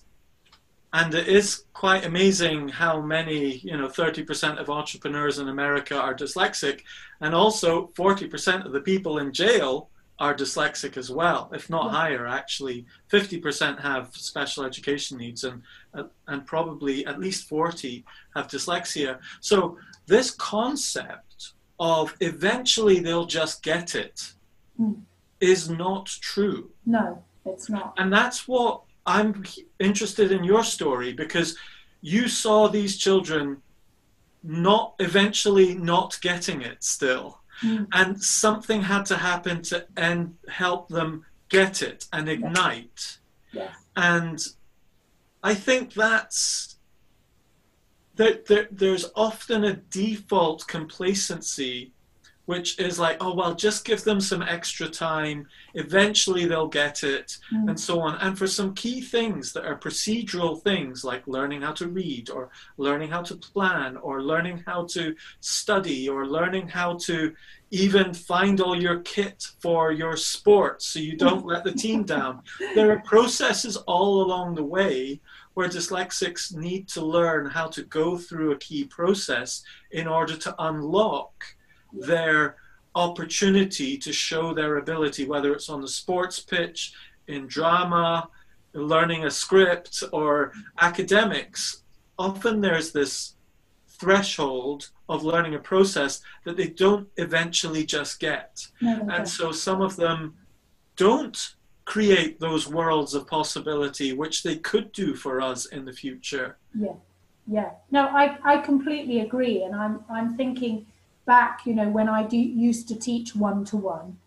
and it is quite amazing how many, you know, 30% of entrepreneurs in America are dyslexic, and also 40% of the people in jail are dyslexic as well, if not Yeah. higher. Actually, 50% have special education needs, and and probably at least 40 have dyslexia. So this concept of eventually they'll just get it is Hmm. not true. No, it's not. And that's what I'm interested in your story because you saw these children not eventually not getting it still. Mm. And something had to happen to and help them get it and ignite. Yes. And I think that's that there, there's often a default complacency which is like, oh well, just give them some extra time. Eventually they'll get it, Mm. and so on. And for some key things that are procedural things like learning how to read, or learning how to plan, or learning how to study, or learning how to even find all your kit for your sports so you don't let the team down. There are processes all along the way where dyslexics need to learn how to go through a key process in order to unlock their opportunity to show their ability, whether it's on the sports pitch, in drama, learning a script, or academics. Often there's this threshold of learning a process that they don't eventually just get. No, no, And so some of them don't create those worlds of possibility which they could do for us in the future. Yeah, yeah. No, I, I completely agree, and I'm I'm thinking back, you know, when I do used to teach one to one.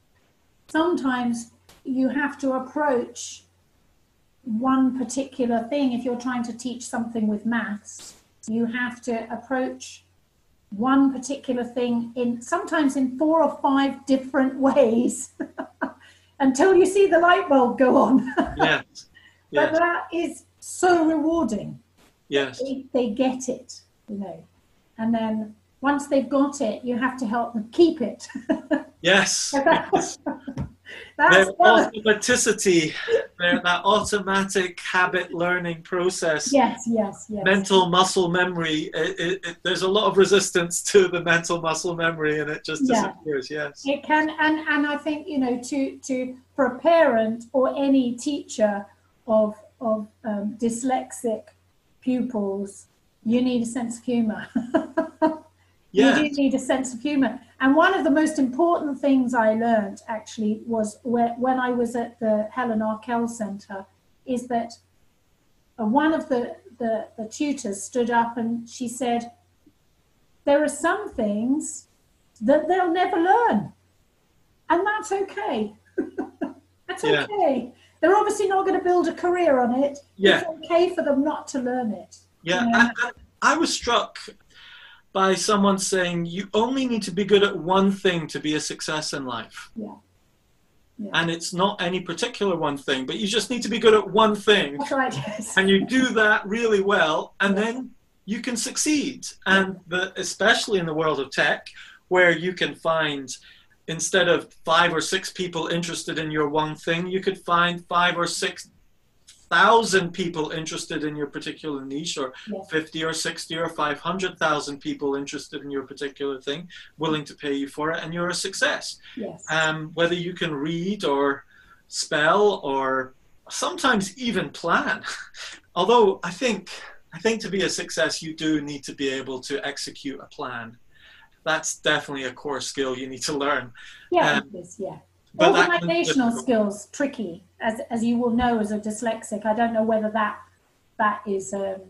Sometimes you have to approach one particular thing if you're trying to teach something with maths. You have to approach one particular thing in sometimes in four or five different ways until you see the light bulb go on. Yes. But that is so rewarding Yes. they, they get it, you know. And then once they've got it, you have to help them keep it. Yes. That's Their automaticity, their, that automatic habit learning process, yes, yes, yes. mental muscle memory. It, it, it, there's a lot of resistance to the mental muscle memory, and it just Yeah. disappears. Yes. It can, and and I think you know, to to for a parent or any teacher of of um, dyslexic pupils, you need a sense of humour. Yeah. You do need a sense of humour. And one of the most important things I learned actually was where, when I was at the Helen Arkell Centre, is that uh, one of the, the, the tutors stood up and she said, There are some things that they'll never learn. And that's okay. that's Yeah. okay. They're obviously not going to build a career on it. Yeah. It's okay for them not to learn it. Yeah, Yeah. I, I, I was struck by someone saying you only need to be good at one thing to be a success in life. Yeah. Yeah. And it's not any particular one thing, but you just need to be good at one thing. That's right, yes. And you do that really well, and then you can succeed. And the, especially in the world of tech, where you can find instead of five or six people interested in your one thing, you could find five or six thousand people interested in your particular niche or Yes. 50 or 60 or 500,000 people interested in your particular thing willing to pay you for it and you're a success Yes. um, whether you can read or spell or sometimes even plan although i think i think to be a success you do need to be able to execute a plan that's definitely a core skill you need to learn yeah, um, is, yeah. But that Organizational skills, tricky, as, as you will know as a dyslexic. I don't know whether that that is um,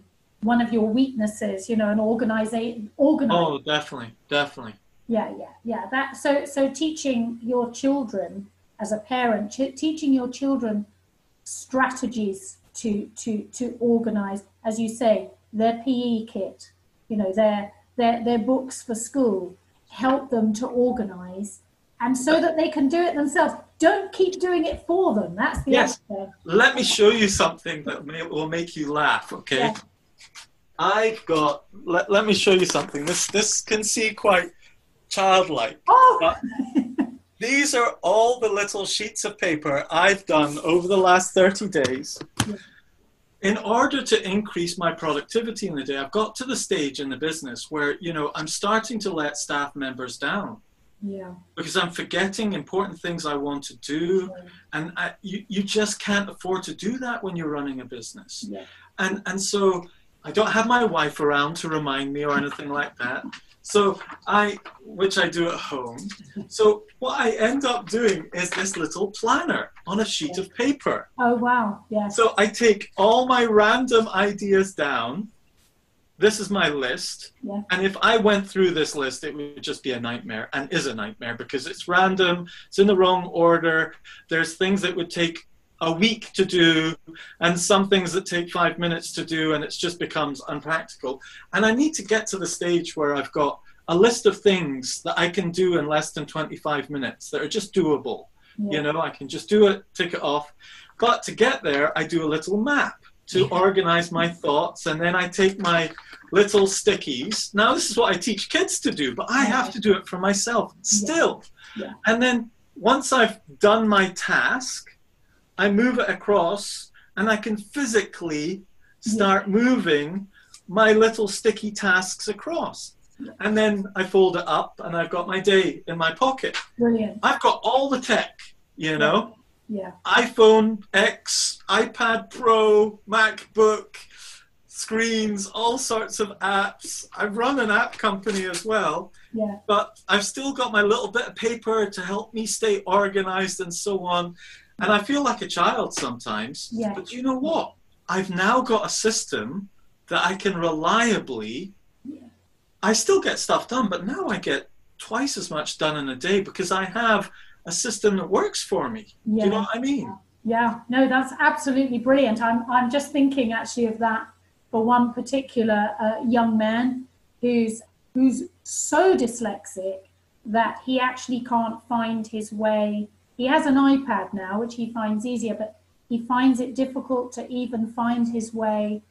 one of your weaknesses, you know, an organization, organize. oh definitely definitely Yeah, yeah, yeah. That so so teaching your children as a parent, ch- teaching your children strategies to to to organize, as you say, their PE kit, you know, their their their books for school, help them to organize, and so that they can do it themselves. Don't keep doing it for them. That's the Yes. thing. let me show you something that may, will make you laugh okay Yeah. i've got let, let me show you something this this can see quite childlike Oh, These are all the little sheets of paper I've done over the last 30 days. In order to increase my productivity in the day, I've got to the stage in the business where, you know, I'm starting to let staff members down. Yeah. Because I'm forgetting important things I want to do. Yeah. And I, you, you just can't afford to do that when you're running a business. Yeah. And, and so I don't have my wife around to remind me or anything like that. So I, which I do at home. So what I end up doing is this little planner on a sheet of paper. Oh wow. Yes. So I take all my random ideas down. This is my list. Yeah. And if I went through this list, it would just be a nightmare and is a nightmare because it's random, it's in the wrong order. There's things that would take a week to do and some things that take five minutes to do and it just becomes unpractical. And I need to get to the stage where I've got a list of things that I can do in less than 25 minutes that are just doable. Yeah. You know, I can just do it, tick it off. But to get there, I do a little map to organize my thoughts, and then I take my little stickies. Now, this is what I teach kids to do, but I have to do it for myself still. Yeah. And then once I've done my task, I move it across, and I can physically start moving my little sticky tasks across. And then I fold it up, and I've got my day in my pocket. Brilliant. I've got all the tech, you know Yeah. iPhone X, iPad Pro, MacBook, screens, all sorts of apps. I run an app company as well, Yeah. but I've still got my little bit of paper to help me stay organized and so on. And I feel like a child sometimes. Yeah. But you know what? I've now got a system that I can reliably. Yeah. I still get stuff done, but now I get twice as much done in a day because I have a system that works for me. Do you know what I mean? Yeah, no, that's absolutely brilliant. I'm, I'm just thinking actually of that for one particular uh, young man who's who's so dyslexic that he actually can't find his way. He has an iPad now, which he finds easier, but he finds it difficult to even find his way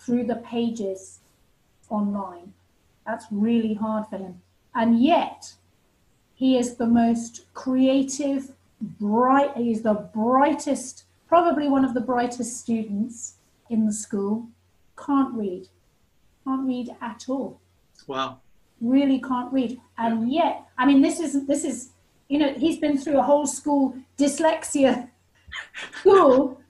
through the pages online. That's really hard for him. And yet, he is the most creative, bright, he's the brightest, probably one of the brightest students in the school. Can't read. Can't read at all. Wow. Really can't read. And yet, I mean, this is, this is, you know, he's been through a whole school dyslexia school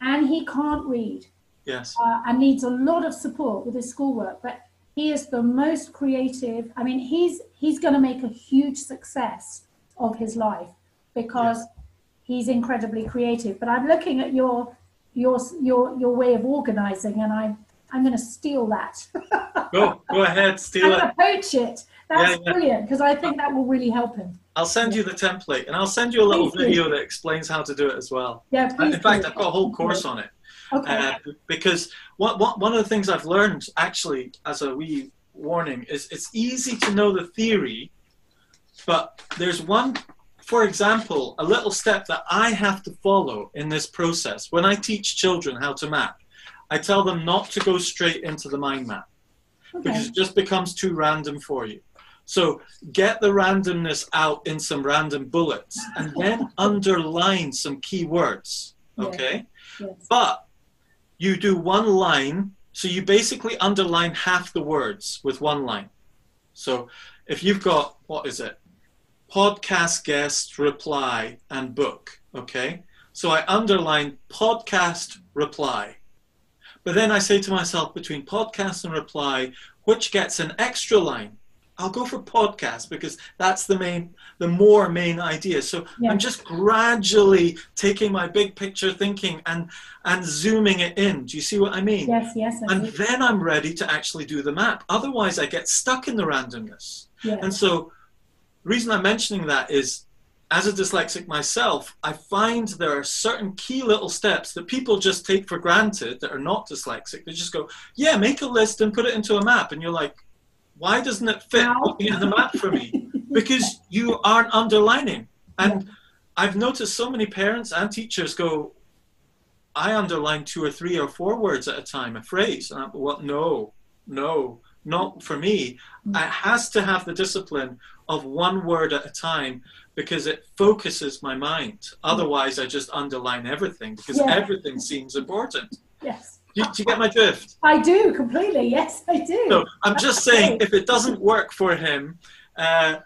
and he can't read Yes. uh, and needs a lot of support with his schoolwork. But he is the most creative. I mean, he's he's going to make a huge success of his life because he's incredibly creative. But I'm looking at your your your your way of organizing, and I I'm going to steal that. Go, go ahead, I'm steal going it. to poach it. That's Yeah, yeah. brilliant because I think that will really help him. I'll send you the template and I'll send you a little Please do. video that explains how to do it as well. Yeah, please. In fact, do. I've got a whole course on it. Okay. Uh, because what, what, one of the things I've learned actually as a wee warning is it's easy to know the theory, but there's one, for example, a little step that I have to follow in this process. When I teach children how to map, I tell them not to go straight into the mind map because it just becomes too random for you. So get the randomness out in some random bullets and then underline some key words. Okay? Yes. But you do one line, so you basically underline half the words with one line. So if you've got, what is it? Podcast guest, reply, and book. Okay? So I underline podcast reply. But then I say to myself, between podcast and reply, which gets an extra line? I'll go for podcast because that's the main, the more main idea. So Yeah. I'm just gradually taking my big picture thinking and and zooming it in. Do you see what I mean? Yes. Yes. I And do. then I'm ready to actually do the map. Otherwise, I get stuck in the randomness. Yeah. And so, the reason I'm mentioning that is, as a dyslexic myself, I find there are certain key little steps that people just take for granted that are not dyslexic. They just go, "Yeah, make a list and put it into a map," and you're like, "Why doesn't it fit How? looking at the map for me?" Because you aren't underlining. And I've noticed so many parents and teachers go, I underline two or three or four words at a time, a phrase. And I'm, well, no, no, not for me. Mm. It has to have the discipline of one word at a time because it focuses my mind. Otherwise, I just underline everything because Yeah. everything seems important. Yes. Do, do you get my drift? I do completely. Yes, I do. No, I'm just saying, if it doesn't work for him, uh,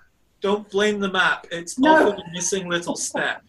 don't blame the map. It's No. often a missing little step.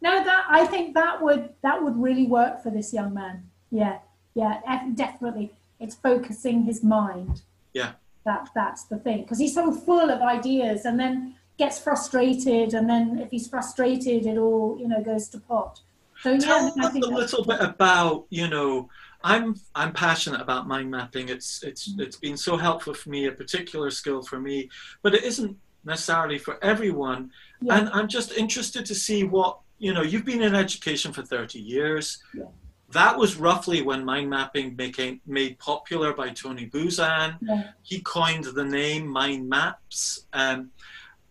No, that I think that would that would really work for this young man. Yeah, yeah, definitely. It's focusing his mind. Yeah. That that's the thing because he's so full of ideas and then gets frustrated and then if he's frustrated it all you know goes to pot. So yeah, Tell I us a little bit about, you know, I'm I'm passionate about mind mapping. It's it's it's been so helpful for me, a particular skill for me, but it isn't necessarily for everyone. Yeah. And I'm just interested to see what you know. You've been in education for 30 years. Yeah. That was roughly when mind mapping became made popular by Tony Buzan. yeah. He coined the name mind maps. Um,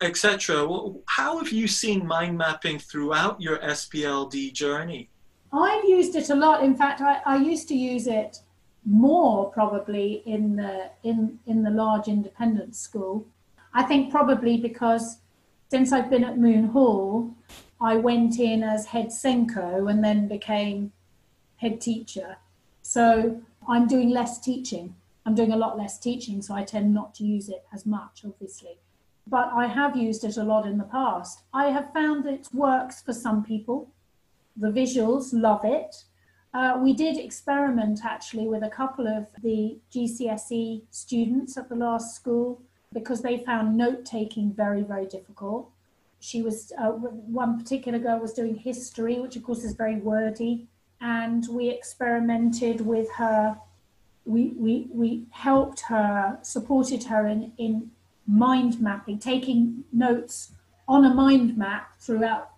Etc. How have you seen mind mapping throughout your SPLD journey? I've used it a lot. In fact, I, I used to use it more probably in the in in the large independent school. I think probably because since I've been at Moon Hall, I went in as head SENCo and then became head teacher. So I'm doing less teaching. I'm doing a lot less teaching, so I tend not to use it as much, obviously. But I have used it a lot in the past. I have found it works for some people the visuals love it. Uh, we did experiment actually with a couple of the GCSE students at the last school because they found note taking very, very difficult. She was, uh, one particular girl was doing history, which of course is very wordy, and we experimented with her. We, we, we helped her, supported her in, in mind mapping, taking notes on a mind map throughout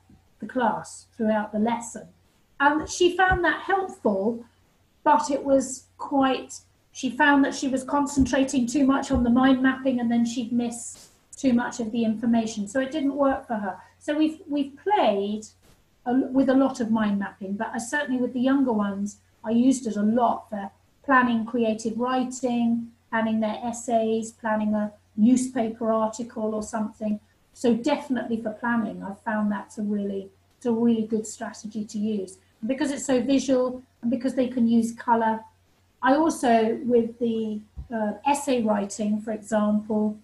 the class throughout the lesson. And she found that helpful, but it was quite, she found that she was concentrating too much on the mind mapping and then she'd miss too much of the information. So it didn't work for her. So we've, we've played a, with a lot of mind mapping, but I, certainly with the younger ones, I used it a lot for planning creative writing, planning their essays, planning a newspaper article or something. So definitely for planning, I've found that's a really it's a really good strategy to use and because it's so visual and because they can use color. I also with the uh, essay writing, for example,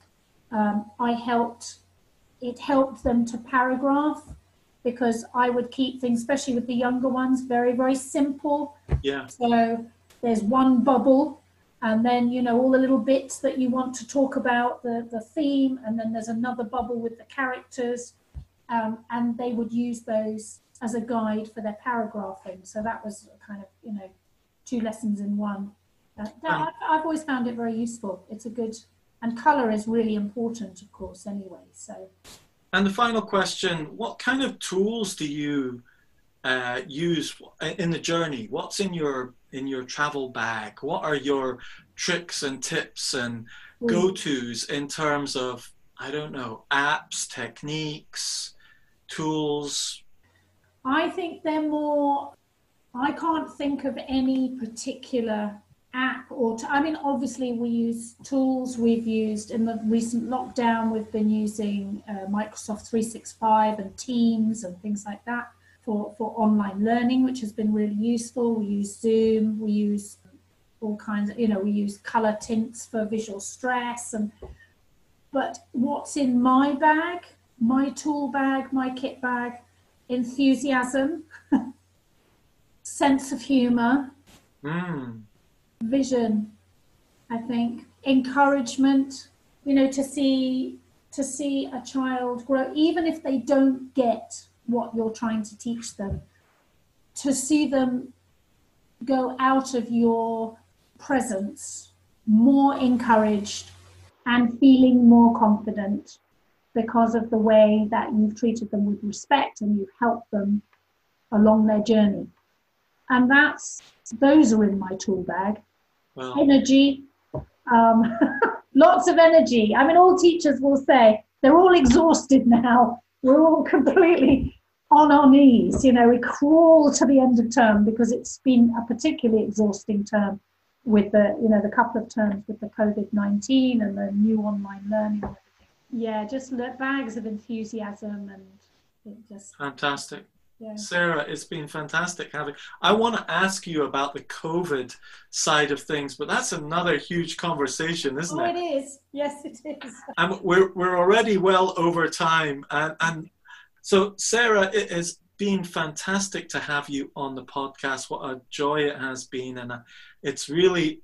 um, I helped it helped them to paragraph because I would keep things, especially with the younger ones, very very simple. Yeah. So there's one bubble and then you know all the little bits that you want to talk about the the theme and then there's another bubble with the characters um, and they would use those as a guide for their paragraphing so that was kind of you know two lessons in one. Uh, that, Um, I've, I've always found it very useful. It's a good and color is really important of course anyway so. And the final question What kind of tools do you uh, use in the journey? What's in your in your travel bag? What are your tricks and tips and go tos in terms of, I don't know, apps, techniques, tools? I think they're more. I can't think of any particular app or. T- I mean, obviously we use tools. We've used in the recent lockdown. We've been using uh, Microsoft 365 and Teams and things like that for for online learning, which has been really useful. We use Zoom. We use all kinds of. You know, we use color tints for visual stress and. But what's in my bag? My tool bag, my kit bag enthusiasm, sense of humor, Mm, vision, I think, encouragement, you know, to see to see a child grow, even if they don't get what you're trying to teach them, to see them go out of your presence more encouraged and feeling more confident because of the way that you've treated them with respect and you've helped them along their journey. And that's those are in my tool bag. well, Energy, um, lots of energy. I mean, all teachers will say they're all exhausted now. We're all completely on our knees. You know, we crawl to the end of term because it's been a particularly exhausting term with the, you know, the couple of terms with the COVID 19 and the new online learning. Yeah, just bags of enthusiasm and it just fantastic. Yeah. Sarah, it's been fantastic having. I want to ask you about the COVID side of things, but that's another huge conversation, isn't Oh, it? it is. Yes, it is. And we're we're already well over time, and and so Sarah, it has been fantastic to have you on the podcast. What a joy it has been, and uh, it's really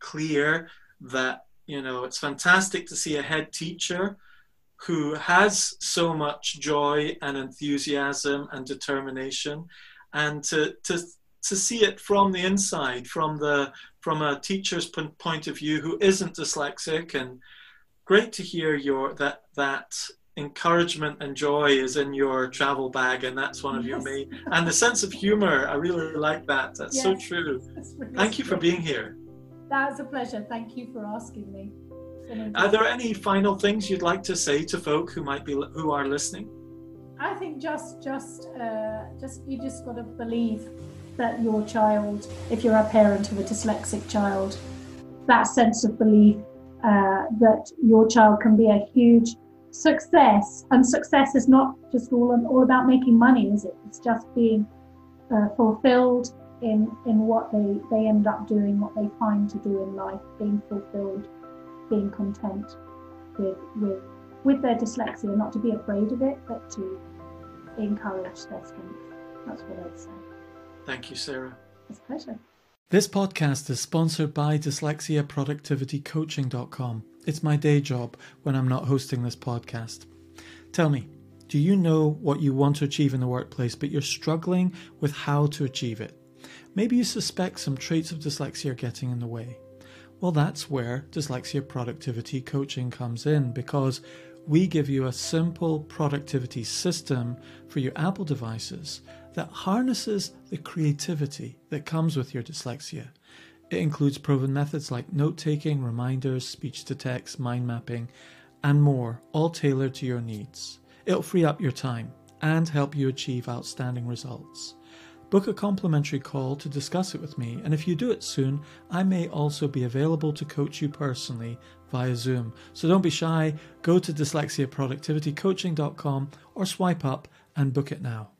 clear that you know it's fantastic to see a head teacher who has so much joy and enthusiasm and determination and to to to see it from the inside from the from a teacher's point of view who isn't dyslexic and great to hear your that that encouragement and joy is in your travel bag and that's one of your Yes. main and the sense of humor i really like that that's so true That's really thank you for being here That's a pleasure. Thank you for asking me. Are there any final things you'd like to say to folk who might be who are listening I think just, just, uh, just you just got to believe that your child, if you're a parent of a dyslexic child, that sense of belief uh, that your child can be a huge success, and success is not just all all about making money, is it? It's just being uh, fulfilled in in what they they end up doing, what they find to do in life, being fulfilled, being content with with with their dyslexia, not to be afraid of it, but to encourage their strength. That's what I'd say. thank you sarah It's a pleasure. This podcast is sponsored by dyslexiaproductivitycoaching.com. It's my day job when I'm not hosting this podcast. Tell me, do you know what you want to achieve in the workplace, but you're struggling with how to achieve it? Maybe you suspect some traits of dyslexia are getting in the way. Well, that's where dyslexia productivity coaching comes in because we give you a simple productivity system for your Apple devices that harnesses the creativity that comes with your dyslexia. It includes proven methods like note taking, reminders, speech to text, mind mapping, and more, all tailored to your needs. It'll free up your time and help you achieve outstanding results. Book a complimentary call to discuss it with me, and if you do it soon, I may also be available to coach you personally via Zoom. So don't be shy, go to dyslexiaproductivitycoaching.com or swipe up and book it now.